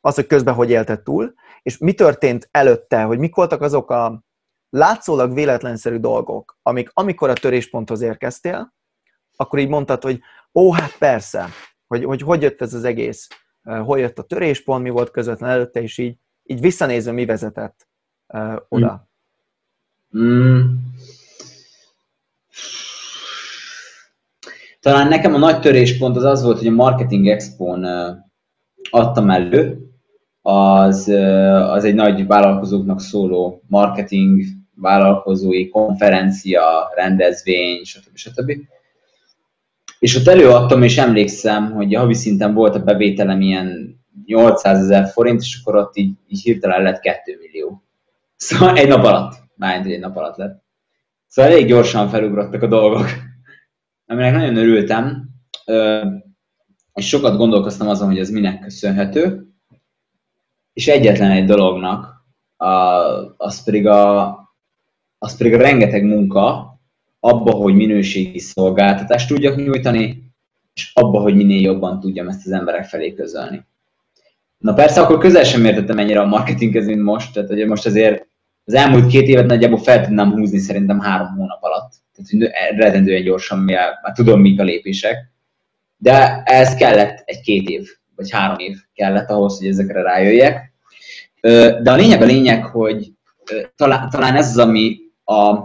az, hogy közben hogy élted túl, és mi történt előtte, hogy mik voltak azok a látszólag véletlenszerű dolgok, amik amikor a törésponthoz érkeztél, akkor így mondtad, hogy ó, hát persze, hogy hogy, hogy jött ez az egész, hol jött a töréspont, mi volt közvetlen előtte, és így, így visszanézve mi vezetett uh, oda. Mm. Talán nekem a nagy töréspont az az volt, hogy a Marketing Expo-n adtam elő, az, az egy nagy vállalkozóknak szóló marketing, vállalkozói konferencia, rendezvény, stb. stb. És ott előadtam, és emlékszem, hogy a havi szinten volt a bevételem ilyen 800 ezer forint, és akkor ott így, így hirtelen lett 2 millió. Szóval egy nap alatt. Már egy nap alatt lett. Szóval elég gyorsan felugrottak a dolgok aminek nagyon örültem, és sokat gondolkoztam azon, hogy ez minek köszönhető, és egyetlen egy dolognak, az pedig a, az pedig a rengeteg munka abba, hogy minőségi szolgáltatást tudjak nyújtani, és abba, hogy minél jobban tudjam ezt az emberek felé közölni. Na persze, akkor közel sem értettem ennyire a marketinghez, mint most, tehát hogy most azért az elmúlt két évet nagyjából fel tudnám húzni szerintem három hónap alatt. Tehát rettentően gyorsan, mivel már tudom, mik a lépések. De ez kellett egy-két év, vagy három év kellett ahhoz, hogy ezekre rájöjjek. De a lényeg a lényeg, hogy talán, talán ez az, ami a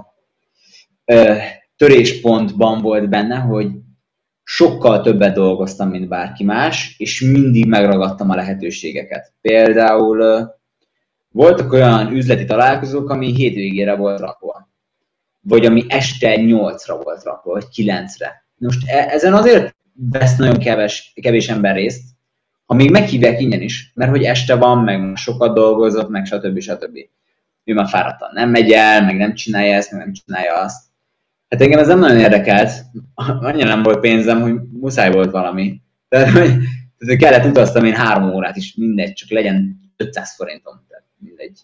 töréspontban volt benne, hogy sokkal többet dolgoztam, mint bárki más, és mindig megragadtam a lehetőségeket. Például voltak olyan üzleti találkozók, ami hétvégére volt rakva. Vagy ami este nyolcra volt rakva, vagy kilencre. Most e- ezen azért vesz nagyon keves, kevés ember részt, ha még meghívják ingyen is, mert hogy este van, meg sokat dolgozott, meg stb. stb. Ő már fáradtan nem megy el, meg nem csinálja ezt, meg nem csinálja azt. Hát engem ez nem nagyon érdekelt, annyira nem volt pénzem, hogy muszáj volt valami. Tehát, hogy, tehát kellett utaztam én három órát is, mindegy, csak legyen 500 forintom mindegy.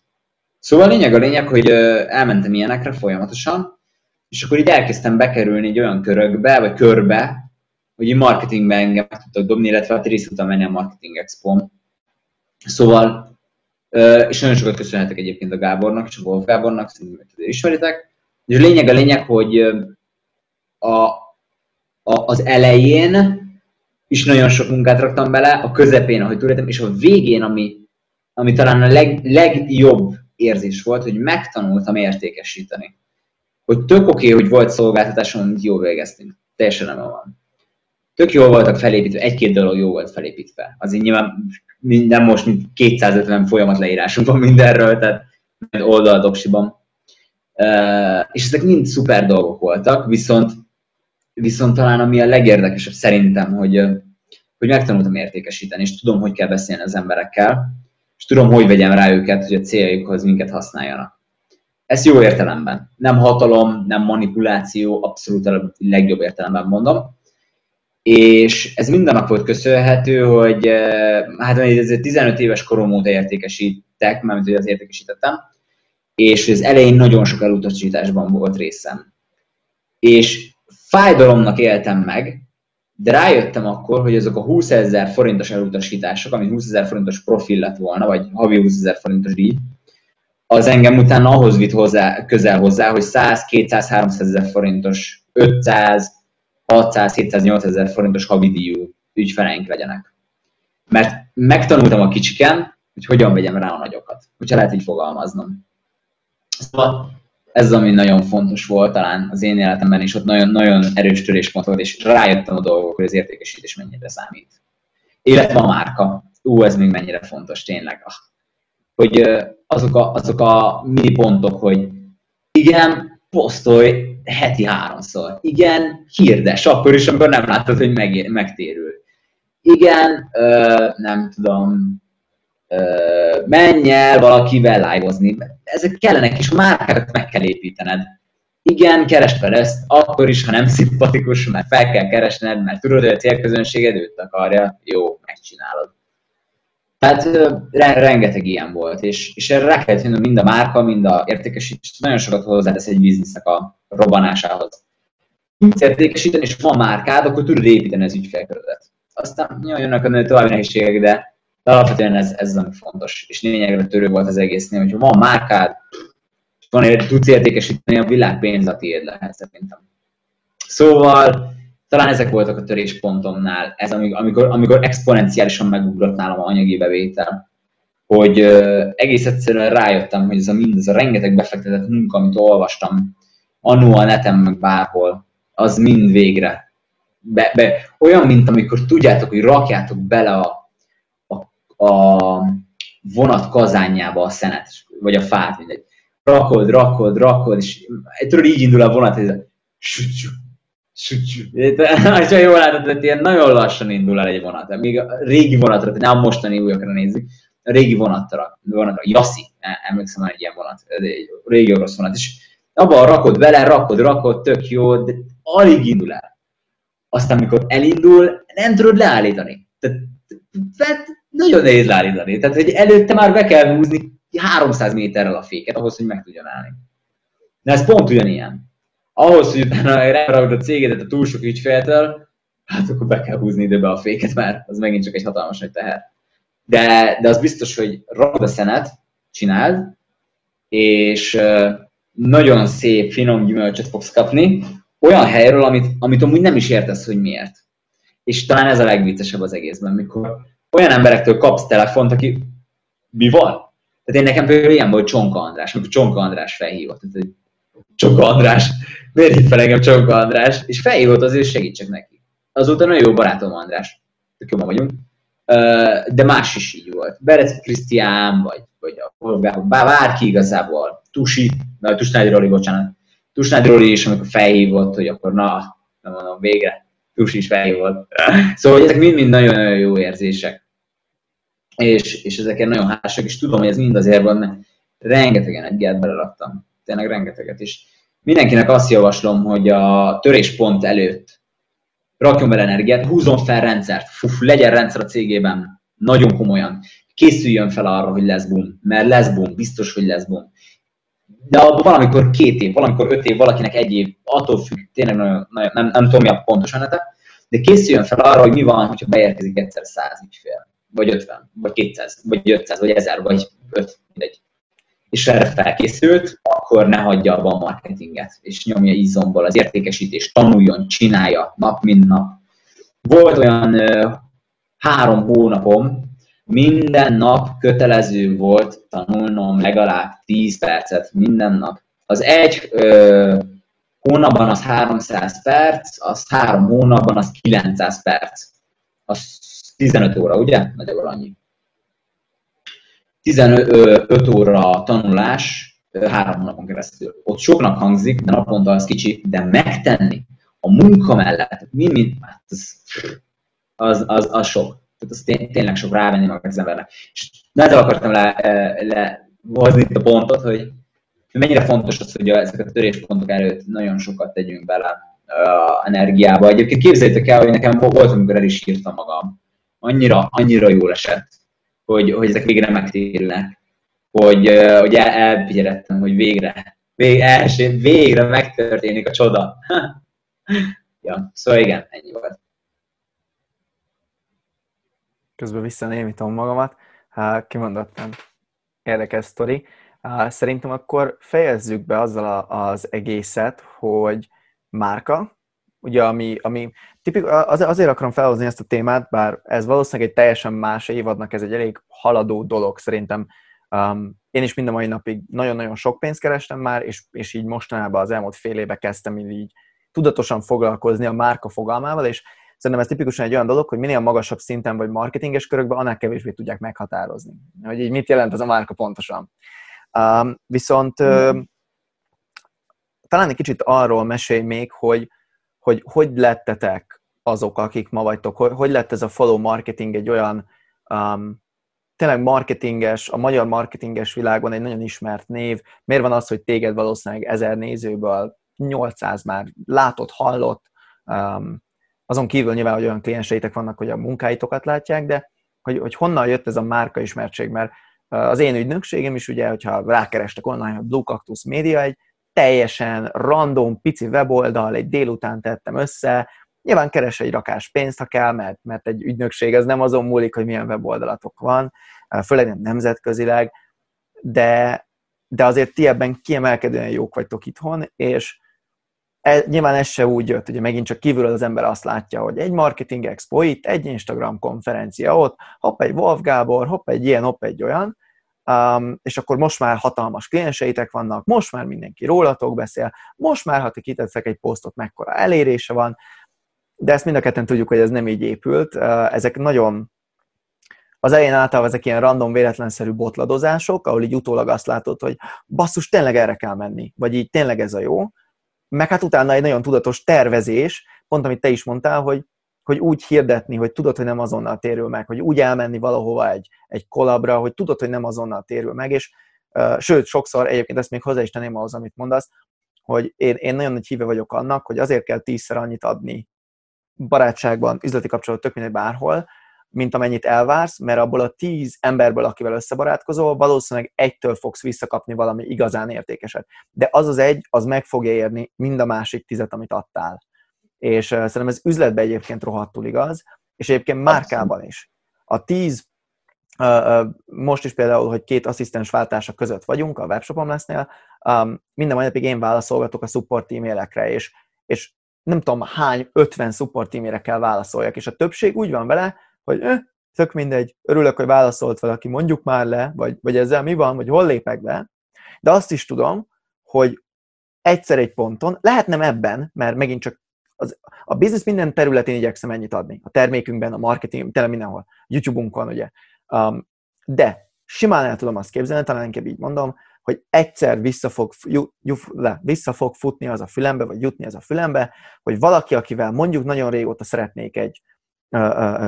Szóval a lényeg a lényeg, hogy elmentem ilyenekre folyamatosan, és akkor így elkezdtem bekerülni egy olyan körökbe, vagy körbe, hogy marketingbe engem tudtak dobni, illetve hát részt tudtam menni a Marketing expo Szóval, és nagyon sokat köszönhetek egyébként a Gábornak és a Wolf Gábornak, szerintem ismeritek. És a lényeg a lényeg, hogy a, a, az elején is nagyon sok munkát raktam bele, a közepén, ahogy tudtam, és a végén, ami ami talán a leg, legjobb érzés volt, hogy megtanultam értékesíteni. Hogy tök oké, okay, hogy volt szolgáltatásom, amit jól végeztünk. Teljesen nem van. Tök jól voltak felépítve, egy-két dolog jó volt felépítve. Azért nyilván minden most mint 250 folyamat leírásunk van mindenről, tehát oldaldoksiban. Uh, és ezek mind szuper dolgok voltak, viszont, viszont talán ami a legérdekesebb szerintem, hogy, hogy megtanultam értékesíteni, és tudom, hogy kell beszélni az emberekkel, és tudom, hogy vegyem rá őket, hogy a céljaikhoz minket használjanak. Ez jó értelemben. Nem hatalom, nem manipuláció, abszolút a legjobb értelemben mondom. És ez mindennak volt köszönhető, hogy hát ez 15 éves korom óta értékesítek, mert hogy az értékesítettem, és az elején nagyon sok elutasításban volt részem. És fájdalomnak éltem meg, de rájöttem akkor, hogy azok a 20 ezer forintos elutasítások, ami 20 ezer forintos profil lett volna, vagy havi 20 ezer forintos díj, az engem utána ahhoz vitt hozzá, közel hozzá, hogy 100, 200, 300 ezer forintos, 500, 600, 700, 800 ezer forintos havi díjú ügyfeleink legyenek. Mert megtanultam a kicsiken, hogy hogyan vegyem rá a nagyokat, hogyha lehet így fogalmaznom. Szóval ez ami nagyon fontos volt talán az én életemben, és ott nagyon, nagyon erős töréspont volt, és rájöttem a dolgok, hogy az értékesítés mennyire számít. Illetve a márka. Ú, ez még mennyire fontos, tényleg. Ah. Hogy azok a, azok a mini pontok, hogy igen, posztolj heti háromszor. Igen, hirdes, akkor is, amikor nem látod, hogy meg, megtérül. Igen, ö, nem tudom, menj el valakivel live-ozni. Ezek kellenek, és márkákat meg kell építened. Igen, keresd fel ezt, akkor is, ha nem szimpatikus, mert fel kell keresned, mert tudod, hogy a célközönséged őt akarja, jó, megcsinálod. Tehát rengeteg ilyen volt, és, és erre rá kellett jönnöm mind a márka, mind a értékesítés, nagyon sokat hozzátesz egy biznisznek a robbanásához. tudsz értékesíteni, és van márkád, akkor tudod építeni az ügyfélkörödet. Aztán jönnek a további nehézségek, de, de alapvetően ez, ez az, ami fontos. És lényegre törő volt az egésznél, hogy van márkád, van, tudsz értékesíteni, a világ pénz a tiéd lehet szerintem. Szóval talán ezek voltak a töréspontomnál, ez amikor, amikor exponenciálisan megugrott nálam a anyagi bevétel, hogy uh, egész egyszerűen rájöttem, hogy ez a mindez a rengeteg befektetett munka, amit olvastam, annó a neten, meg bárhol, az mind végre. Be, be, olyan, mint amikor tudjátok, hogy rakjátok bele a, a, a vonat kazányába a szenet, vagy a fát, mindegy. Rakod, rakod, rakod, és tudod, így indul a vonat, hogy ha jól látod, hogy ilyen nagyon lassan indul el egy vonat. Még a régi vonatra, nem a mostani újakra nézzük, a régi vonatra, vonatra Yassi, emlékszem, hogy egy ilyen vonat, egy régi orosz vonat, és abban rakod vele, rakod, rakod, tök jó, de alig indul el. Aztán, amikor elindul, nem tudod leállítani. Tehát nagyon nehéz leállítani. Tehát, hogy előtte már be kell húzni 300 méterrel a féket ahhoz, hogy meg tudjon állni. De ez pont ugyanilyen ahhoz, hogy utána rárakod a cégedet a túl sok ügyféltől, hát akkor be kell húzni időbe a féket, mert az megint csak egy hatalmas nagy teher. De, de az biztos, hogy rakod a szenet, csináld, és nagyon szép, finom gyümölcsöt fogsz kapni, olyan helyről, amit, amit amúgy nem is értesz, hogy miért. És talán ez a legviccesebb az egészben, mikor olyan emberektől kapsz telefont, aki mi van? Tehát én nekem például ilyen volt Csonka András, amikor Csonka András felhívott. Tehát, Csonka András, miért hitt fel engem Csonka András, és felhívott azért, hogy segítsek neki. Azóta nagyon jó barátom András, tök jobban vagyunk, de más is így volt. Berec Krisztián, vagy, vagy a bárki igazából, Tusi, vagy Tusnádi Roli, bocsánat, Tusnádi Roli is, amikor felhívott, hogy akkor na, nem mondom, végre, Tusi is felhívott. Szóval ezek mind-mind nagyon-nagyon jó érzések. És, és ezeken nagyon hálásak, és tudom, hogy ez mind azért van, mert rengeteg energiát beleraktam. Tényleg rengeteget is mindenkinek azt javaslom, hogy a töréspont előtt rakjon bele energiát, húzzon fel rendszert, Fuf, legyen rendszer a cégében, nagyon komolyan. Készüljön fel arra, hogy lesz boom, mert lesz boom, biztos, hogy lesz boom. De abban valamikor két év, valamikor öt év, valakinek egy év, attól függ, tényleg nagyon, nagyon nem, nem tudom mi a pontos menete, de készüljön fel arra, hogy mi van, hogyha beérkezik egyszer száz ügyfél, vagy 50, vagy 200, vagy 500, vagy 1000, vagy 5, mindegy. És erre felkészült, akkor ne hagyja abba a marketinget, és nyomja izomból az értékesítést, tanuljon, csinálja nap mint nap. Volt olyan ö, három hónapom, minden nap kötelező volt tanulnom legalább 10 percet, minden nap. Az egy ö, hónapban az 300 perc, az három hónapban az 900 perc. Az 15 óra, ugye? Nagyjából annyi. 15 óra tanulás három napon keresztül. Ott soknak hangzik, de naponta az kicsi, de megtenni a munka mellett, mind, mind, hát az, az, az, az sok. Tehát az tény, tényleg sok rávenni magát az embernek. És ezzel akartam le, le hozni itt a pontot, hogy mennyire fontos az, hogy ezeket a töréspontok előtt nagyon sokat tegyünk bele a energiába. Egyébként képzeljétek el, hogy nekem volt, amikor el is írtam magam. Annyira, annyira jól esett hogy, hogy ezek végre megtérülnek. Hogy, hogy el, elfigyelettem, hogy végre, végre, első, végre megtörténik a csoda. *laughs* ja, szóval igen, ennyi volt. Közben visszanémítom magamat. Kimondottam érdekes sztori. Szerintem akkor fejezzük be azzal az egészet, hogy márka, ugye ami, ami tipik, az, azért akarom felhozni ezt a témát, bár ez valószínűleg egy teljesen más évadnak, ez egy elég haladó dolog szerintem. Um, én is mind a mai napig nagyon-nagyon sok pénzt kerestem már, és, és így mostanában az elmúlt fél éve kezdtem így, így tudatosan foglalkozni a márka fogalmával, és szerintem ez tipikusan egy olyan dolog, hogy minél magasabb szinten vagy marketinges körökben, annál kevésbé tudják meghatározni. Hogy így mit jelent az a márka pontosan. Um, viszont um, talán egy kicsit arról mesélj még, hogy, hogy hogy lettetek azok, akik ma vagytok, hogy, hogy lett ez a follow marketing egy olyan um, tényleg marketinges, a magyar marketinges világon egy nagyon ismert név. Miért van az, hogy téged valószínűleg ezer nézőből 800 már látott, hallott, um, azon kívül nyilván, hogy olyan klienseitek vannak, hogy a munkáitokat látják, de hogy, hogy honnan jött ez a márka ismertség, mert az én ügynökségem is ugye, hogyha rákerestek online, a Blue Cactus Media egy teljesen random, pici weboldal, egy délután tettem össze, nyilván keres egy rakás pénzt, ha kell, mert, mert egy ügynökség az nem azon múlik, hogy milyen weboldalatok van, főleg nem nemzetközileg, de, de azért ti ebben kiemelkedően jók vagytok itthon, és e, nyilván ez se úgy jött, ugye megint csak kívülről az ember azt látja, hogy egy marketing expo itt, egy Instagram konferencia ott, hopp egy Wolf Gábor, hopp egy ilyen, hopp egy olyan, um, és akkor most már hatalmas klienseitek vannak, most már mindenki rólatok beszél, most már, ha ti kiteszek egy posztot, mekkora elérése van, de ezt mind a ketten tudjuk, hogy ez nem így épült. Uh, ezek nagyon az elején általában ezek ilyen random, véletlenszerű botladozások, ahol így utólag azt látod, hogy basszus, tényleg erre kell menni, vagy így tényleg ez a jó. Meg hát utána egy nagyon tudatos tervezés, pont amit te is mondtál, hogy, hogy úgy hirdetni, hogy tudod, hogy nem azonnal térül meg, hogy úgy elmenni valahova egy, egy kolabra, hogy tudod, hogy nem azonnal térül meg, és sőt, sokszor egyébként ezt még hozzá is tenném ahhoz, amit mondasz, hogy én, én nagyon nagy híve vagyok annak, hogy azért kell tízszer annyit adni barátságban, üzleti kapcsolat, tök mindegy bárhol, mint amennyit elvársz, mert abból a tíz emberből, akivel összebarátkozol, valószínűleg egytől fogsz visszakapni valami igazán értékeset. De az az egy, az meg fogja érni mind a másik tizet, amit adtál. És szerintem ez üzletben egyébként rohadtul igaz, és egyébként márkában is. A tíz, most is például, hogy két asszisztens váltása között vagyunk a webshopom lesznél, um, minden napig én válaszolgatok a support e-mailekre, és, és nem tudom hány 50 support e-mailre kell válaszoljak, és a többség úgy van vele, hogy eh, tök mindegy, örülök, hogy válaszolt valaki, mondjuk már le, vagy, vagy ezzel mi van, vagy hol lépek be, de azt is tudom, hogy egyszer egy ponton, lehet nem ebben, mert megint csak az, a biznisz minden területén igyekszem ennyit adni. A termékünkben, a marketing, tényleg mindenhol. YouTube-unkon, ugye. Um, de simán el tudom azt képzelni, talán inkább így mondom, hogy egyszer vissza fog, jú, jú, le, vissza fog futni az a fülembe, vagy jutni az a fülembe, hogy valaki, akivel mondjuk nagyon régóta szeretnék egy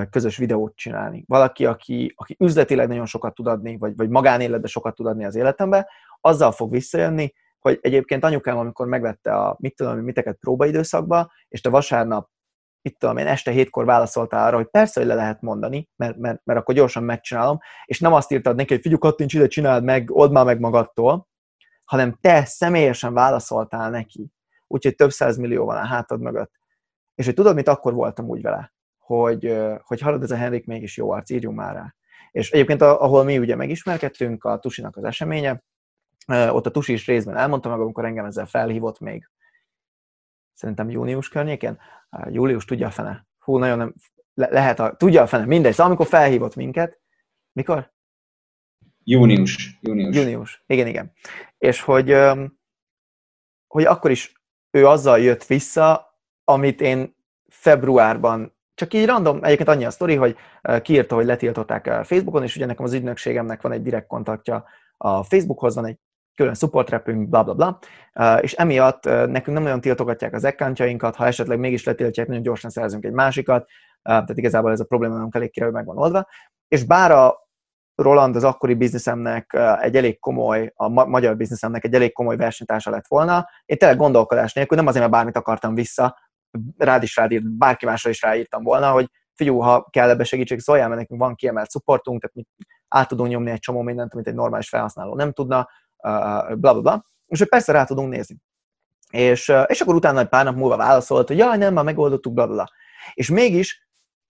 közös videót csinálni. Valaki, aki, aki üzletileg nagyon sokat tud adni, vagy, vagy magánéletben sokat tud adni az életembe, azzal fog visszajönni, hogy egyébként anyukám, amikor megvette a mit tudom, miteket próbaidőszakba, és te vasárnap, itt tudom én, este hétkor válaszoltál arra, hogy persze, hogy le lehet mondani, mert, mert, mert akkor gyorsan megcsinálom, és nem azt írtad neki, hogy figyelj, kattints ide, csináld meg, old már meg magadtól, hanem te személyesen válaszoltál neki, úgyhogy több millió van a hátad mögött. És hogy tudod, mit akkor voltam úgy vele? Hogy, hogy hallod, ez a Henrik mégis jó arc, írjunk már rá. És egyébként, ahol mi ugye megismerkedtünk, a Tusinak az eseménye, ott a Tusi is részben elmondta meg, amikor engem ezzel felhívott még, szerintem június környékén, július tudja a fene. Hú, nagyon nem, le, lehet, a, tudja a fene, mindegy. Szóval amikor felhívott minket, mikor? Június. Június. Június, igen, igen. És hogy, hogy akkor is ő azzal jött vissza, amit én februárban csak így random, egyébként annyi a sztori, hogy kiírta, hogy letiltották Facebookon, és ugye nekem az ügynökségemnek van egy direkt kontaktja a Facebookhoz, van egy külön support repünk, bla bla bla, és emiatt nekünk nem nagyon tiltogatják az accountjainkat, ha esetleg mégis letiltják, nagyon gyorsan szerzünk egy másikat, tehát igazából ez a probléma nem elég hogy meg van oldva. És bár a Roland az akkori bizniszemnek egy elég komoly, a magyar bizniszemnek egy elég komoly versenytársa lett volna, én tényleg gondolkodás nélkül, nem azért, mert bármit akartam vissza, rád is rád írt, bárki másra is ráírtam volna, hogy figyú, ha kell ebbe segítség, szóljál, mert nekünk van kiemelt supportunk, tehát mi át tudunk nyomni egy csomó mindent, amit egy normális felhasználó nem tudna, bla bla bla. És hogy persze rá tudunk nézni. És, és akkor utána egy pár nap múlva válaszolt, hogy jaj, nem, már megoldottuk, bla bla. És mégis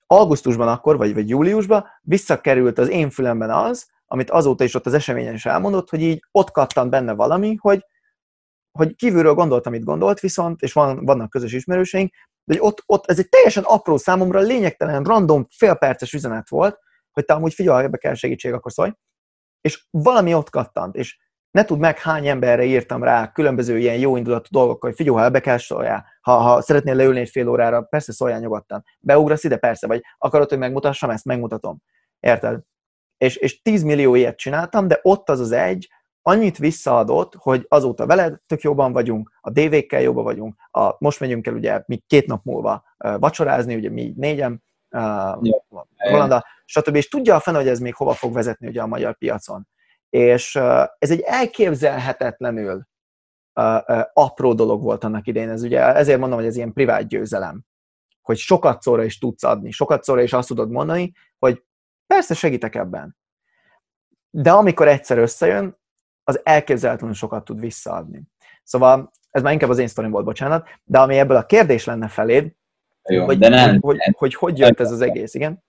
augusztusban akkor, vagy, vagy júliusban visszakerült az én fülemben az, amit azóta is ott az eseményen is elmondott, hogy így ott kattant benne valami, hogy hogy kívülről gondolt, amit gondolt, viszont, és van, vannak közös ismerőseink, de hogy ott, ott ez egy teljesen apró számomra, lényegtelen, random, félperces üzenet volt, hogy te amúgy figyelj, ebbe kell segítség, akkor szólj. És valami ott kattant, és ne tud meg, hány emberre írtam rá különböző ilyen jó indulatú dolgokkal, hogy figyelj, ha ebbe kell szóljál, ha, ha szeretnél leülni egy fél órára, persze szóljál nyugodtan. Beugrasz ide, persze, vagy akarod, hogy megmutassam ezt, megmutatom. Érted? És, és 10 millió ilyet csináltam, de ott az az egy, annyit visszaadott, hogy azóta veled tök jobban vagyunk, a DV-kkel jobban vagyunk, a, most megyünk el ugye mi két nap múlva vacsorázni, ugye mi négyen, uh, Holanda, stb. És tudja a fene, hogy ez még hova fog vezetni ugye a magyar piacon. És ez egy elképzelhetetlenül apró dolog volt annak idején. Ez ugye, ezért mondom, hogy ez ilyen privát győzelem. Hogy sokat szóra is tudsz adni, sokat szóra is azt tudod mondani, hogy persze segítek ebben. De amikor egyszer összejön, az elképzelhetően sokat tud visszaadni. Szóval ez már inkább az én sztorim volt, bocsánat, de ami ebből a kérdés lenne feléd, Jó, hogy, de nem, hogy, hogy, hogy, hogy, hogy jött ez az egész, igen?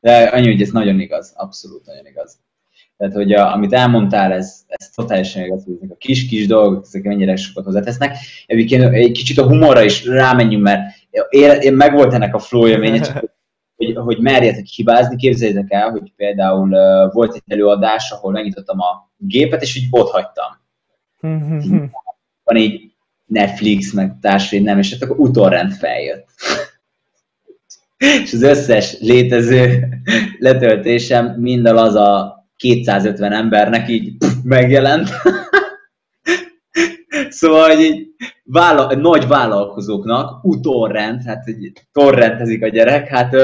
De annyi, hogy ez nagyon igaz, abszolút nagyon igaz. Tehát, hogy a, amit elmondtál, ez, ez totálisan igaz, hogy ezek a kis-kis dolgok, ezek mennyire sokat hozzátesznek. Egyébként egy kicsit a humorra is rámenjünk, mert én, én meg volt ennek a flow élménye, csak hogy, hogy merjetek hibázni, képzeljétek el, hogy például uh, volt egy előadás, ahol megnyitottam a gépet, és így ott hagytam. Van így Netflix, meg társai, nem, és akkor utolrend feljött. és az összes létező letöltésem mind az a 250 embernek így megjelent. szóval, hogy így vála- nagy vállalkozóknak utorrend, hát egy torrentezik a gyerek, hát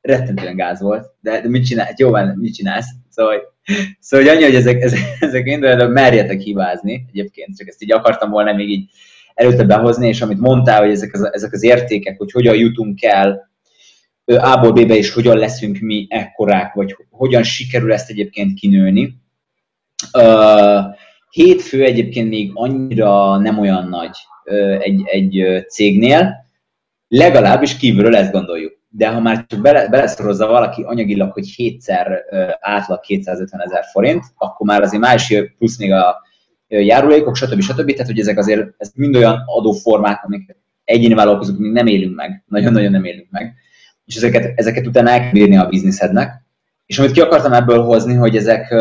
rettentően gáz volt, de, de mit csinál, hát jó van, mit csinálsz? Szóval, szóval hogy annyi, hogy ezek, ezek, ezek de merjetek hibázni, egyébként, csak ezt így akartam volna még így előtte behozni, és amit mondtál, hogy ezek az, ezek az értékek, hogy hogyan jutunk el A-ból B-be, és hogyan leszünk mi ekkorák, vagy hogyan sikerül ezt egyébként kinőni. Hétfő egyébként még annyira nem olyan nagy egy, egy cégnél, legalábbis kívülről ezt gondoljuk. De ha már csak bele, beleszorozza valaki anyagilag, hogy hétszer átlag 250 ezer forint, akkor már azért más plusz még a járulékok, stb. stb. Tehát, hogy ezek azért ez mind olyan adóformák, amik egyéni vállalkozók még nem élünk meg, nagyon-nagyon nem élünk meg, és ezeket, ezeket utána el kell a bizniszednek. És amit ki akartam ebből hozni, hogy ezek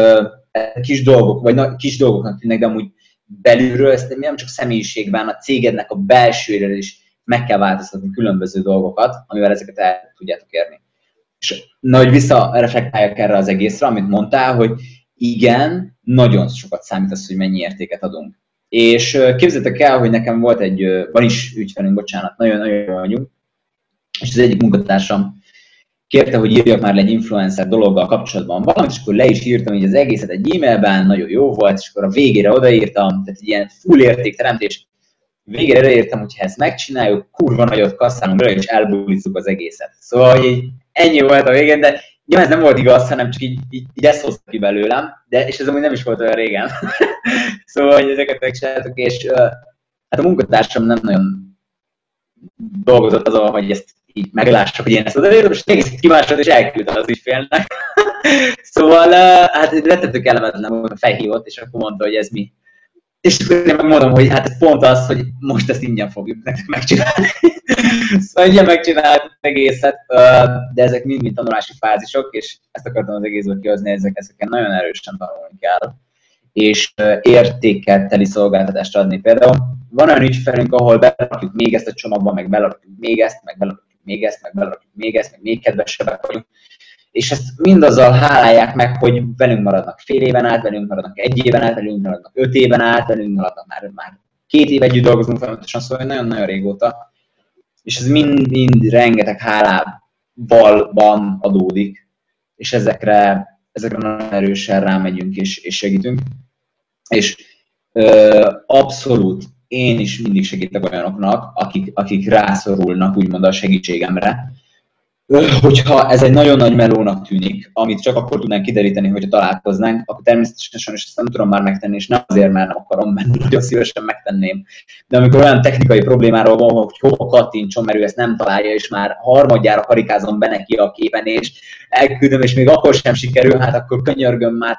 kis dolgok, vagy na, kis dolgoknak tűnnek, de amúgy belülről, ezt nem csak személyiségben, a cégednek a belsőről is meg kell változtatni különböző dolgokat, amivel ezeket el tudjátok érni. És na, hogy visszareflektáljak erre az egészre, amit mondtál, hogy igen, nagyon sokat számít az, hogy mennyi értéket adunk. És képzeljétek el, hogy nekem volt egy, van is ügyfelünk, bocsánat, nagyon-nagyon jó vagyunk, és az egyik munkatársam kérte, hogy írjak már le egy influencer dologgal kapcsolatban valamit, és akkor le is írtam így az egészet egy e-mailben, nagyon jó volt, és akkor a végére odaírtam, tehát egy ilyen full értékteremtés. Végére odaírtam, hogy ha ezt megcsináljuk, kurva nagyot kasszálunk bele, és elbulizzuk az egészet. Szóval hogy ennyi volt a végén, de nyilván ez nem volt igaz, hanem csak így, így, így ezt hozta ki belőlem, de, és ez amúgy nem is volt olyan régen. *laughs* szóval, hogy ezeket megcsináltuk, és uh, hát a munkatársam nem nagyon dolgozott azon, hogy ezt így meglássak, hogy én ezt odaírom, és egész kimásolt, és elküldtem az ügyfélnek. *laughs* szóval, uh, hát rettentő kellemetlen volt, felhívott, és akkor mondta, hogy ez mi. És én megmondom, hogy hát pont az, hogy most ezt ingyen fogjuk nektek megcsinálni. *laughs* szóval ingyen megcsináltuk egészet, de ezek mind-mind tanulási fázisok, és ezt akartam az egészből kihozni, ezek, ezeken nagyon erősen tanulni kell és értéket teli szolgáltatást adni. Például van olyan ügyfelünk, ahol berakjuk még ezt a csomagba, meg berakjuk még ezt, meg berakjuk még ezt, meg berakjuk még ezt, meg még kedvesebbek vagyunk. És ezt mindazzal hálálják meg, hogy velünk maradnak fél éven át, velünk maradnak egy éven át, velünk maradnak öt éven át, velünk maradnak már, már két év együtt dolgozunk folyamatosan, szóval nagyon-nagyon régóta. És ez mind-mind rengeteg hálában adódik, és ezekre, ezekre nagyon erősen rámegyünk és, és segítünk. És ö, abszolút én is mindig segítek olyanoknak, akik, akik rászorulnak úgymond a segítségemre. Hogyha ez egy nagyon nagy melónak tűnik, amit csak akkor tudnánk kideríteni, hogyha találkoznánk, akkor természetesen sajnos ezt nem tudom már megtenni, és nem azért, mert nem akarom, mert nagyon szívesen megtenném. De amikor olyan technikai problémáról van, hogy hova kattintson, mert ő ezt nem találja, és már harmadjára karikázom be neki a képen, és elküldöm, és még akkor sem sikerül, hát akkor könyörgöm már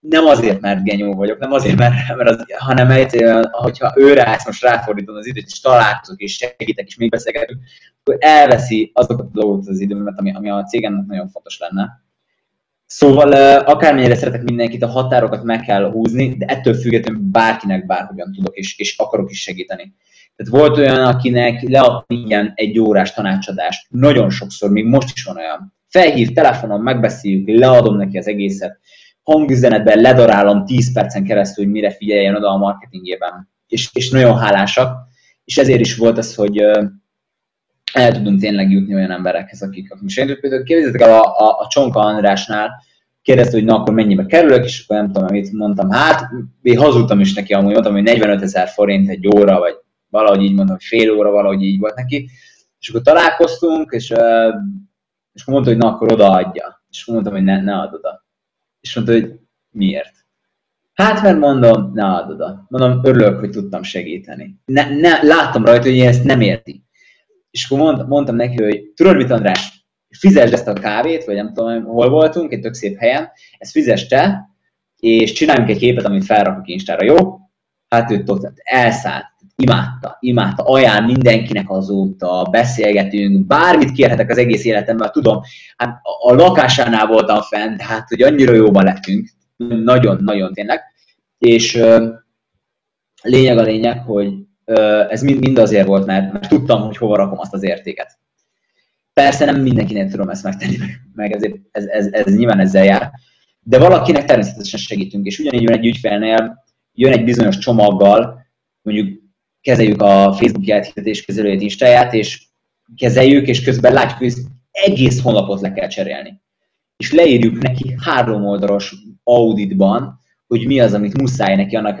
nem azért, mert genyó vagyok, nem azért, mert, mert az, hanem egyszerűen, hogyha őre ezt most ráfordítom az időt, és találkozok, és segítek, és még beszélgetünk, akkor elveszi azokat a dolgokat az időmet, ami, ami a cégemnek nagyon fontos lenne. Szóval akármennyire szeretek mindenkit, a határokat meg kell húzni, de ettől függetlenül bárkinek bárhogyan tudok, és, és akarok is segíteni. Tehát volt olyan, akinek leadni ilyen egy órás tanácsadást. Nagyon sokszor, még most is van olyan. Felhív telefonon, megbeszéljük, leadom neki az egészet hangüzenetben ledarálom 10 percen keresztül, hogy mire figyeljen oda a marketingében. És, és nagyon hálásak. És ezért is volt az, hogy el tudunk tényleg jutni olyan emberekhez, akik, akik segítők. Például kérdezzétek el a, a, a Csonka Andrásnál, kérdezte, hogy na akkor mennyibe kerülök, és akkor nem tudom, amit mondtam. Hát, én hazudtam is neki, amúgy mondtam, hogy 45 ezer forint egy óra, vagy valahogy így hogy fél óra, valahogy így volt neki. És akkor találkoztunk, és, és akkor mondta, hogy na akkor odaadja. És akkor mondtam, hogy ne, ne add oda és mondta, hogy miért? Hát, mert mondom, ne add oda. Mondom, örülök, hogy tudtam segíteni. Ne, ne, látom rajta, hogy ezt nem érti. És akkor mond, mondtam neki, hogy tudod mit, András, fizesd ezt a kávét, vagy nem tudom, hol voltunk, egy tök szép helyen, ezt fizest te, és csináljunk egy képet, amit felrakok Instára, jó? Hát ő ott elszállt, imádta, imádta, ajánl mindenkinek azóta, beszélgetünk, bármit kérhetek az egész életemben, tudom, hát a lakásánál voltam fent, hát hogy annyira jóban lettünk, nagyon-nagyon tényleg, és lényeg a lényeg, hogy ez mind, mind azért volt, mert, mert tudtam, hogy hova rakom azt az értéket. Persze nem mindenkinek tudom ezt megtenni, *laughs* meg ezért ez, ez, ez nyilván ezzel jár, de valakinek természetesen segítünk, és ugyanígy jön egy ügyfélnél, jön egy bizonyos csomaggal, mondjuk kezeljük a Facebook jelentkezetés kezelőjét Instáját, és kezeljük, és közben látjuk, hogy egész honlapot le kell cserélni. És leírjuk neki három oldalas auditban, hogy mi az, amit muszáj neki annak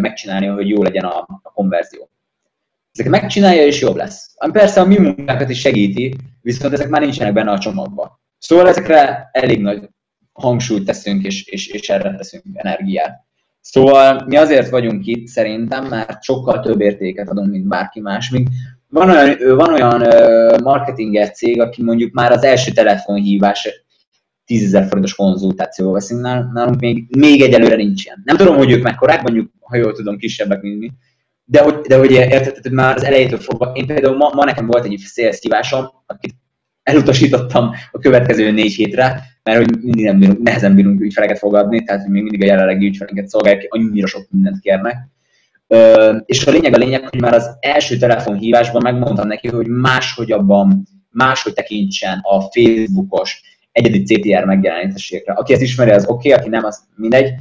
megcsinálni, hogy jó legyen a, a konverzió. Ezeket megcsinálja, és jobb lesz. Persze a mi munkákat is segíti, viszont ezek már nincsenek benne a csomagban. Szóval ezekre elég nagy hangsúlyt teszünk, és, és, és erre teszünk energiát. Szóval mi azért vagyunk itt szerintem, mert sokkal több értéket adunk, mint bárki más. Mint van olyan, van olyan marketinges cég, aki mondjuk már az első telefonhívás 10 ezer forintos konzultációval veszünk, nálunk még, még egyelőre nincs ilyen. Nem tudom, hogy ők mekkorák, mondjuk, ha jól tudom, kisebbek, mint mi. De hogy, de hogy érted, hogy már az elejétől fogva, én például ma, ma nekem volt egy sales akit elutasítottam a következő négy hétre, mert hogy mindig nem bírunk, nehezen bírunk ügyfeleket fogadni, tehát még mindig a jelenlegi ügyfeleket szolgálják, annyira sok mindent kérnek. Ö, és a lényeg a lényeg, hogy már az első telefonhívásban megmondtam neki, hogy máshogy abban, máshogy tekintsen a Facebookos egyedi CTR megjelenítésekre. Aki ezt ismeri, az oké, okay, aki nem, az mindegy.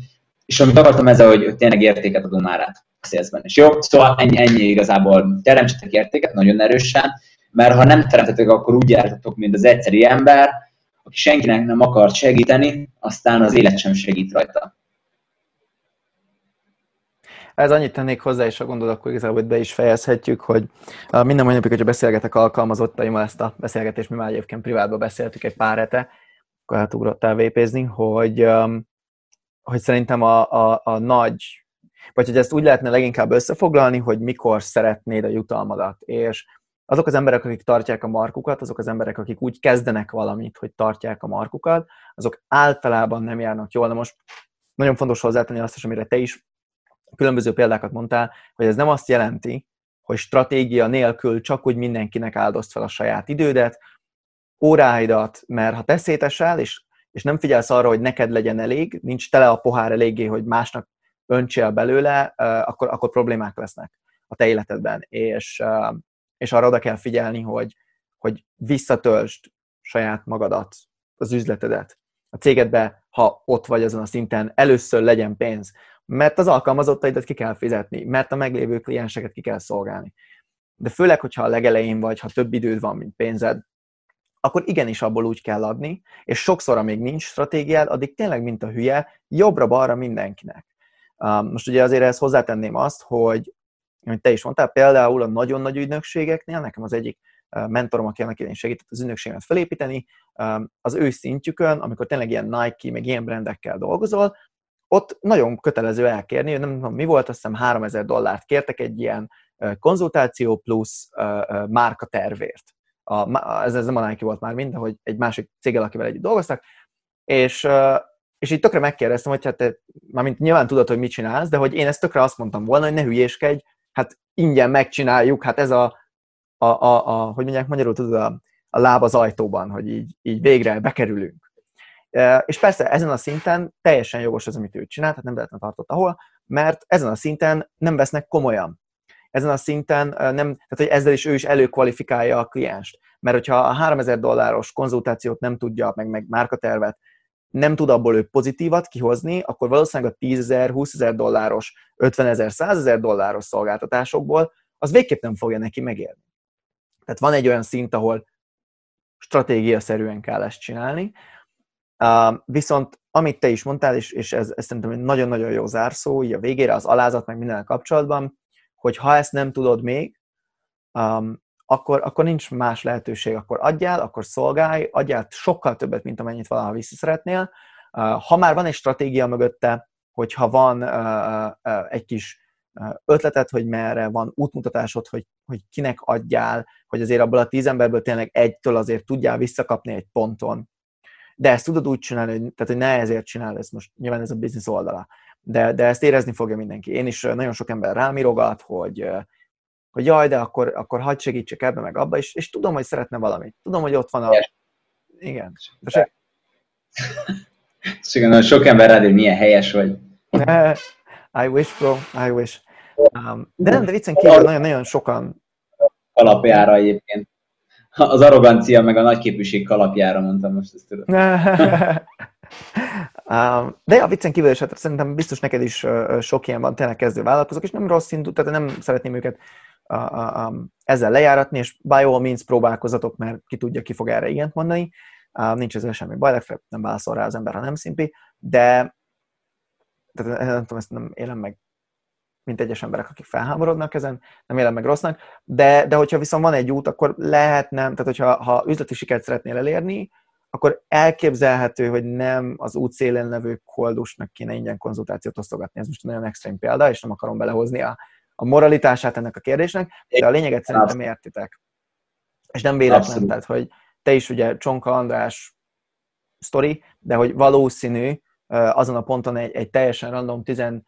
És amit akartam ezzel, hogy tényleg értéket adom már át a szélzben. És jó, szóval ennyi, ennyi igazából teremtsetek értéket nagyon erősen, mert ha nem teremtetek, akkor úgy jártatok, mint az egyszeri ember, aki senkinek nem akart segíteni, aztán az élet sem segít rajta. Ez annyit tennék hozzá, és a gondol, akkor igazából be is fejezhetjük, hogy minden mai napig, hogyha beszélgetek alkalmazottaimmal, ezt a beszélgetést mi már egyébként privátban beszéltük egy pár hete, akkor átugrottál vépézni, hogy, hogy szerintem a, a, a nagy, vagy hogy ezt úgy lehetne leginkább összefoglalni, hogy mikor szeretnéd a jutalmadat, és azok az emberek, akik tartják a markukat, azok az emberek, akik úgy kezdenek valamit, hogy tartják a markukat, azok általában nem járnak jól. Na most nagyon fontos hozzátenni azt is, amire te is különböző példákat mondtál, hogy ez nem azt jelenti, hogy stratégia nélkül csak úgy mindenkinek áldozt fel a saját idődet, óráidat, mert ha te szétesel, és, és nem figyelsz arra, hogy neked legyen elég, nincs tele a pohár eléggé, hogy másnak öntsél belőle, akkor, akkor problémák lesznek a te életedben. És, és arra oda kell figyelni, hogy, hogy visszatöltsd saját magadat, az üzletedet. A cégedbe, ha ott vagy azon a szinten, először legyen pénz, mert az alkalmazottaidat ki kell fizetni, mert a meglévő klienseket ki kell szolgálni. De főleg, hogyha a legelején vagy, ha több időd van, mint pénzed, akkor igenis abból úgy kell adni, és sokszor, amíg nincs stratégiád, addig tényleg, mint a hülye, jobbra-balra mindenkinek. Most ugye azért ezt hozzátenném azt, hogy amit te is mondtál, például a nagyon nagy ügynökségeknél, nekem az egyik mentorom, aki annak idején segített az ügynökséget felépíteni, az ő szintjükön, amikor tényleg ilyen Nike, meg ilyen brendekkel dolgozol, ott nagyon kötelező elkérni, nem tudom mi volt, azt hiszem 3000 dollárt kértek egy ilyen konzultáció plusz márka tervért. A, ez, ez nem a Nike volt már mind, de hogy egy másik céggel, akivel együtt dolgoztak, és, és így tökre megkérdeztem, hogy hát te, mármint nyilván tudod, hogy mit csinálsz, de hogy én ezt tökre azt mondtam volna, hogy ne hülyéskedj, hát ingyen megcsináljuk, hát ez a, a, a, a hogy mondják magyarul, tudod, a, a láb az ajtóban, hogy így, így végre bekerülünk. És persze ezen a szinten teljesen jogos az, amit ő csinál, tehát nem véletlenül tartott ahol, mert ezen a szinten nem vesznek komolyan. Ezen a szinten nem, tehát hogy ezzel is ő is előkvalifikálja a klienst. Mert hogyha a 3000 dolláros konzultációt nem tudja, meg, meg márkatervet, nem tud abból ő pozitívat kihozni, akkor valószínűleg a 10 ezer, 20 ezer dolláros, 50 ezer, 100 ezer dolláros szolgáltatásokból az végképp nem fogja neki megérni. Tehát van egy olyan szint, ahol stratégiaszerűen kell ezt csinálni, Uh, viszont amit te is mondtál, és, és ez, ez szerintem egy nagyon-nagyon jó zárszó, így a végére az alázat meg minden kapcsolatban, hogy ha ezt nem tudod még, um, akkor, akkor nincs más lehetőség, akkor adjál, akkor szolgálj, adjál sokkal többet, mint amennyit valaha vissza szeretnél. Uh, ha már van egy stratégia mögötte, hogyha van egy kis ötleted, hogy merre van útmutatásod, hogy, hogy kinek adjál, hogy azért abból a tíz emberből tényleg egytől azért tudjál visszakapni egy ponton. De ezt tudod úgy csinálni, hogy, tehát, hogy ne ezért csinál, ez most nyilván ez a biznisz oldala. De, de ezt érezni fogja mindenki. Én is nagyon sok ember rám írogat, hogy, hogy jaj, de akkor, akkor hagyd segítsek ebbe meg abba, és, és tudom, hogy szeretne valamit. Tudom, hogy ott van a... Igen. De se... sok ember rád, hogy milyen helyes vagy. I wish, bro, I wish. Um, de nem, de viccen kívül nagyon-nagyon sokan... Alapjára egyébként. Az arrogancia meg a nagyképűség kalapjára mondtam most ezt tudod. um, de a viccen kívül is, hát szerintem biztos neked is sok ilyen van, tényleg kezdő vállalkozók, és nem rossz indul, tehát nem szeretném őket a, a, a, ezzel lejáratni, és by all means próbálkozatok, mert ki tudja, ki fog erre ilyent mondani. Uh, nincs ezzel semmi baj, legfeljebb nem válaszol rá az ember, ha nem szimpi, de tehát nem tudom, ezt nem élem meg mint egyes emberek, akik felháborodnak ezen, nem élem meg rossznak, de, de hogyha viszont van egy út, akkor lehet nem, tehát hogyha ha üzleti sikert szeretnél elérni, akkor elképzelhető, hogy nem az út szélén levő koldusnak kéne ingyen konzultációt osztogatni. Ez most nagyon extrém példa, és nem akarom belehozni a, a moralitását ennek a kérdésnek, de a lényeget szerintem értitek. És nem véletlen, tehát, hogy te is ugye Csonka András sztori, de hogy valószínű, azon a ponton egy, egy teljesen random 17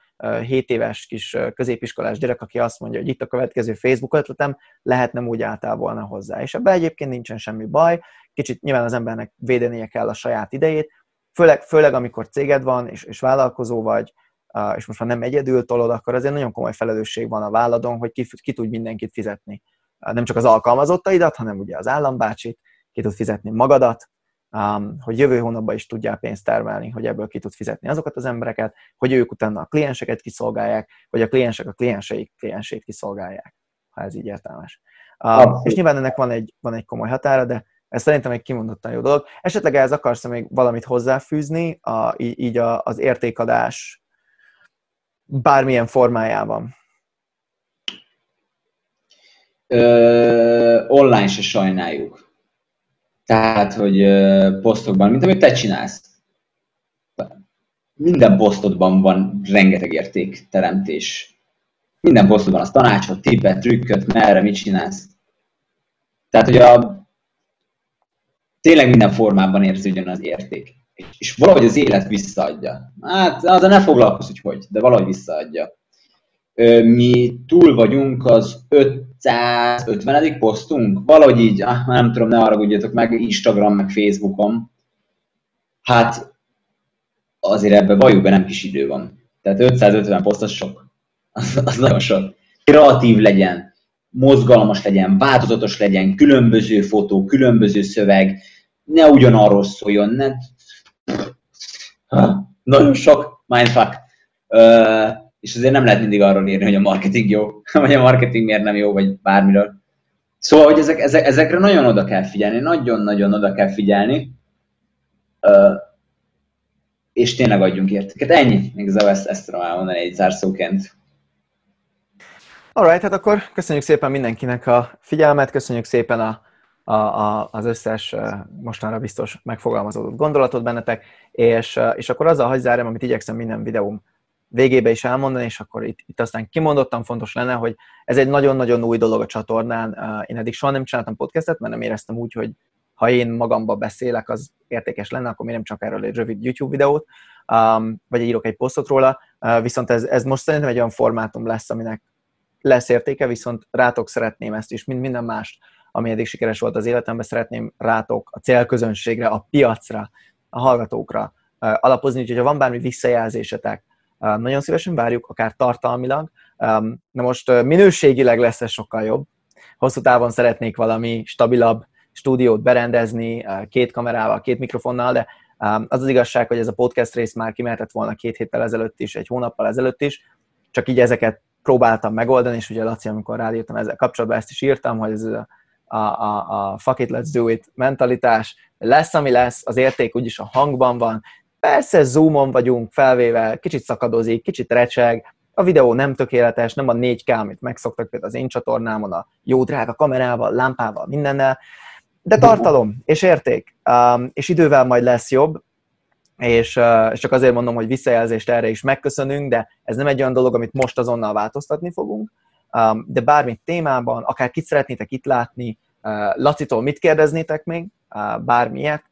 éves kis középiskolás gyerek, aki azt mondja, hogy itt a következő Facebook ötletem, lehet nem úgy álltál volna hozzá. És ebben egyébként nincsen semmi baj, kicsit nyilván az embernek védenie kell a saját idejét, főleg, főleg amikor céged van, és, és vállalkozó vagy, és most már nem egyedül tolod, akkor azért nagyon komoly felelősség van a válladon, hogy ki, ki tud mindenkit fizetni. Nem csak az alkalmazottaidat, hanem ugye az állambácsit, ki tud fizetni magadat, hogy jövő hónapban is tudjál pénzt termelni, hogy ebből ki tud fizetni azokat az embereket, hogy ők utána a klienseket kiszolgálják, vagy a kliensek a klienseik kliensét kiszolgálják, ha ez így értelmes. Um, és nyilván ennek van egy, van egy komoly határa, de ez szerintem egy kimondottan jó dolog. Esetleg ehhez akarsz még valamit hozzáfűzni, a, így a, az értékadás bármilyen formájában? Ö, online se sajnáljuk. Tehát, hogy posztokban, mint amit te csinálsz. Minden posztodban van rengeteg értékteremtés. Minden posztodban az tanácsot, tippet, trükköt, merre, mit csinálsz. Tehát, hogy a, tényleg minden formában érződjön az érték. És valahogy az élet visszaadja. Hát azzal ne foglalkozz, hogy hogy, de valahogy visszaadja. Mi túl vagyunk az 550. posztunk, valahogy így, ah, nem tudom, ne haragudjatok meg, Instagram, meg Facebookon. Hát azért ebben valljuk be nem kis idő van. Tehát 550 poszt az sok. Az, az nagyon sok. Kreatív legyen, mozgalmas legyen, változatos legyen, különböző fotó, különböző szöveg, ne ugyanarról szóljon, ne... Ha, nagyon sok mindfuck. Uh, és azért nem lehet mindig arról írni, hogy a marketing jó, *laughs* vagy a marketing miért nem jó, vagy bármiről. Szóval, hogy ezek, ezek, ezekre nagyon oda kell figyelni, nagyon-nagyon oda kell figyelni, uh, és tényleg adjunk értéket. Ennyi, igazából ezt, ezt tudom elmondani egy zárszóként. Alright, hát akkor köszönjük szépen mindenkinek a figyelmet, köszönjük szépen a, a, a, az összes mostanra biztos megfogalmazódott gondolatot bennetek, és, és akkor azzal hagyj zárjam, amit igyekszem minden videóm végébe is elmondani, és akkor itt, itt aztán kimondottan fontos lenne, hogy ez egy nagyon-nagyon új dolog a csatornán. Én eddig soha nem csináltam podcastet, mert nem éreztem úgy, hogy ha én magamba beszélek, az értékes lenne, akkor miért nem csak erről egy rövid YouTube videót, vagy írok egy posztot róla, viszont ez, ez most szerintem egy olyan formátum lesz, aminek lesz értéke, viszont rátok szeretném ezt is, mint minden más, ami eddig sikeres volt az életemben, szeretném rátok a célközönségre, a piacra, a hallgatókra alapozni, úgyhogy ha van bármi visszajelzésetek, nagyon szívesen várjuk, akár tartalmilag. Na most minőségileg lesz ez sokkal jobb. Hosszú távon szeretnék valami stabilabb stúdiót berendezni, két kamerával, két mikrofonnal, de az az igazság, hogy ez a podcast rész már kimehetett volna két héttel ezelőtt is, egy hónappal ezelőtt is, csak így ezeket próbáltam megoldani, és ugye Laci, amikor ráírtam ezzel kapcsolatban, ezt is írtam, hogy ez a, a, a, a fuck it, let's do it mentalitás, lesz, ami lesz, az érték úgyis a hangban van, Persze zoomon vagyunk felvéve, kicsit szakadozik, kicsit recseg, a videó nem tökéletes, nem a 4K, amit megszoktak például az én csatornámon, a jó drága kamerával, lámpával, mindennel, de tartalom és érték, um, és idővel majd lesz jobb, és, és csak azért mondom, hogy visszajelzést erre is megköszönünk, de ez nem egy olyan dolog, amit most azonnal változtatni fogunk, de bármit témában, akár kit szeretnétek itt látni, Lacitól mit kérdeznétek még, bármilyet,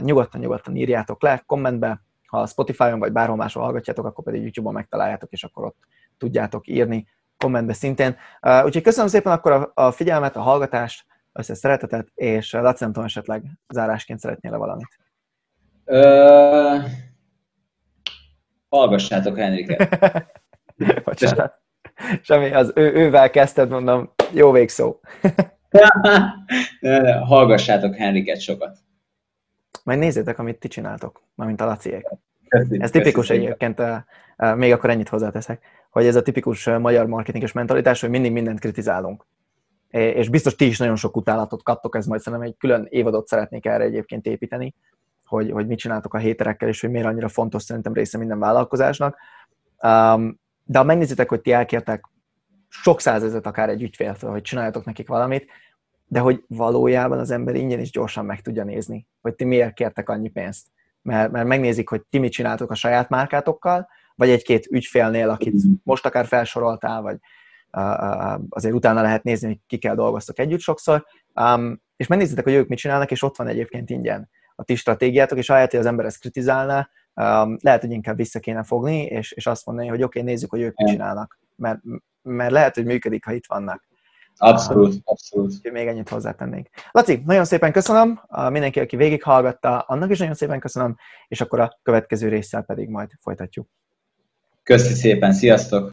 nyugodtan, nyugodtan írjátok le kommentbe, ha Spotify-on vagy bárhol máshol hallgatjátok, akkor pedig YouTube-on megtaláljátok, és akkor ott tudjátok írni kommentbe szintén. Úgyhogy köszönöm szépen akkor a figyelmet, a hallgatást, össze szeretetet, és Laci, nem tudom, esetleg zárásként szeretnél valamit. Ö... Hallgassátok Henriket. *laughs* Bocsánat. Semmi, az ő, ővel kezdted, mondom, jó végszó. *laughs* Hallgassátok Henriket sokat. Majd nézzétek, amit ti csináltok, mint a Laciék. Ez tipikus köszi, egyébként, még akkor ennyit hozzáteszek, hogy ez a tipikus magyar marketinges mentalitás, hogy mindig mindent kritizálunk. És biztos ti is nagyon sok utálatot kaptok, ez majd szerintem egy külön évadot szeretnék erre egyébként építeni, hogy, hogy mit csináltok a héterekkel, és hogy miért annyira fontos szerintem része minden vállalkozásnak. De ha megnézitek, hogy ti elkértek sok százezet akár egy ügyféltől, hogy csináljatok nekik valamit, de hogy valójában az ember ingyen is gyorsan meg tudja nézni, hogy ti miért kértek annyi pénzt. Mert, mert megnézik, hogy ti mit csináltok a saját márkátokkal, vagy egy-két ügyfélnél, akit most akár felsoroltál, vagy azért utána lehet nézni, hogy kikkel dolgoztok együtt sokszor, és megnézitek, hogy ők mit csinálnak, és ott van egyébként ingyen a ti stratégiátok, és ahelyett, hogy az ember ezt kritizálná, um, lehet, hogy inkább vissza kéne fogni, és, és azt mondani, hogy oké, okay, nézzük, hogy ők mit csinálnak, mert, mert lehet, hogy működik, ha itt vannak. Abszolút, abszolút. Úgyhogy még ennyit hozzátennénk. Laci, nagyon szépen köszönöm, mindenki, aki végighallgatta, annak is nagyon szépen köszönöm, és akkor a következő résszel pedig majd folytatjuk. Köszi szépen, sziasztok!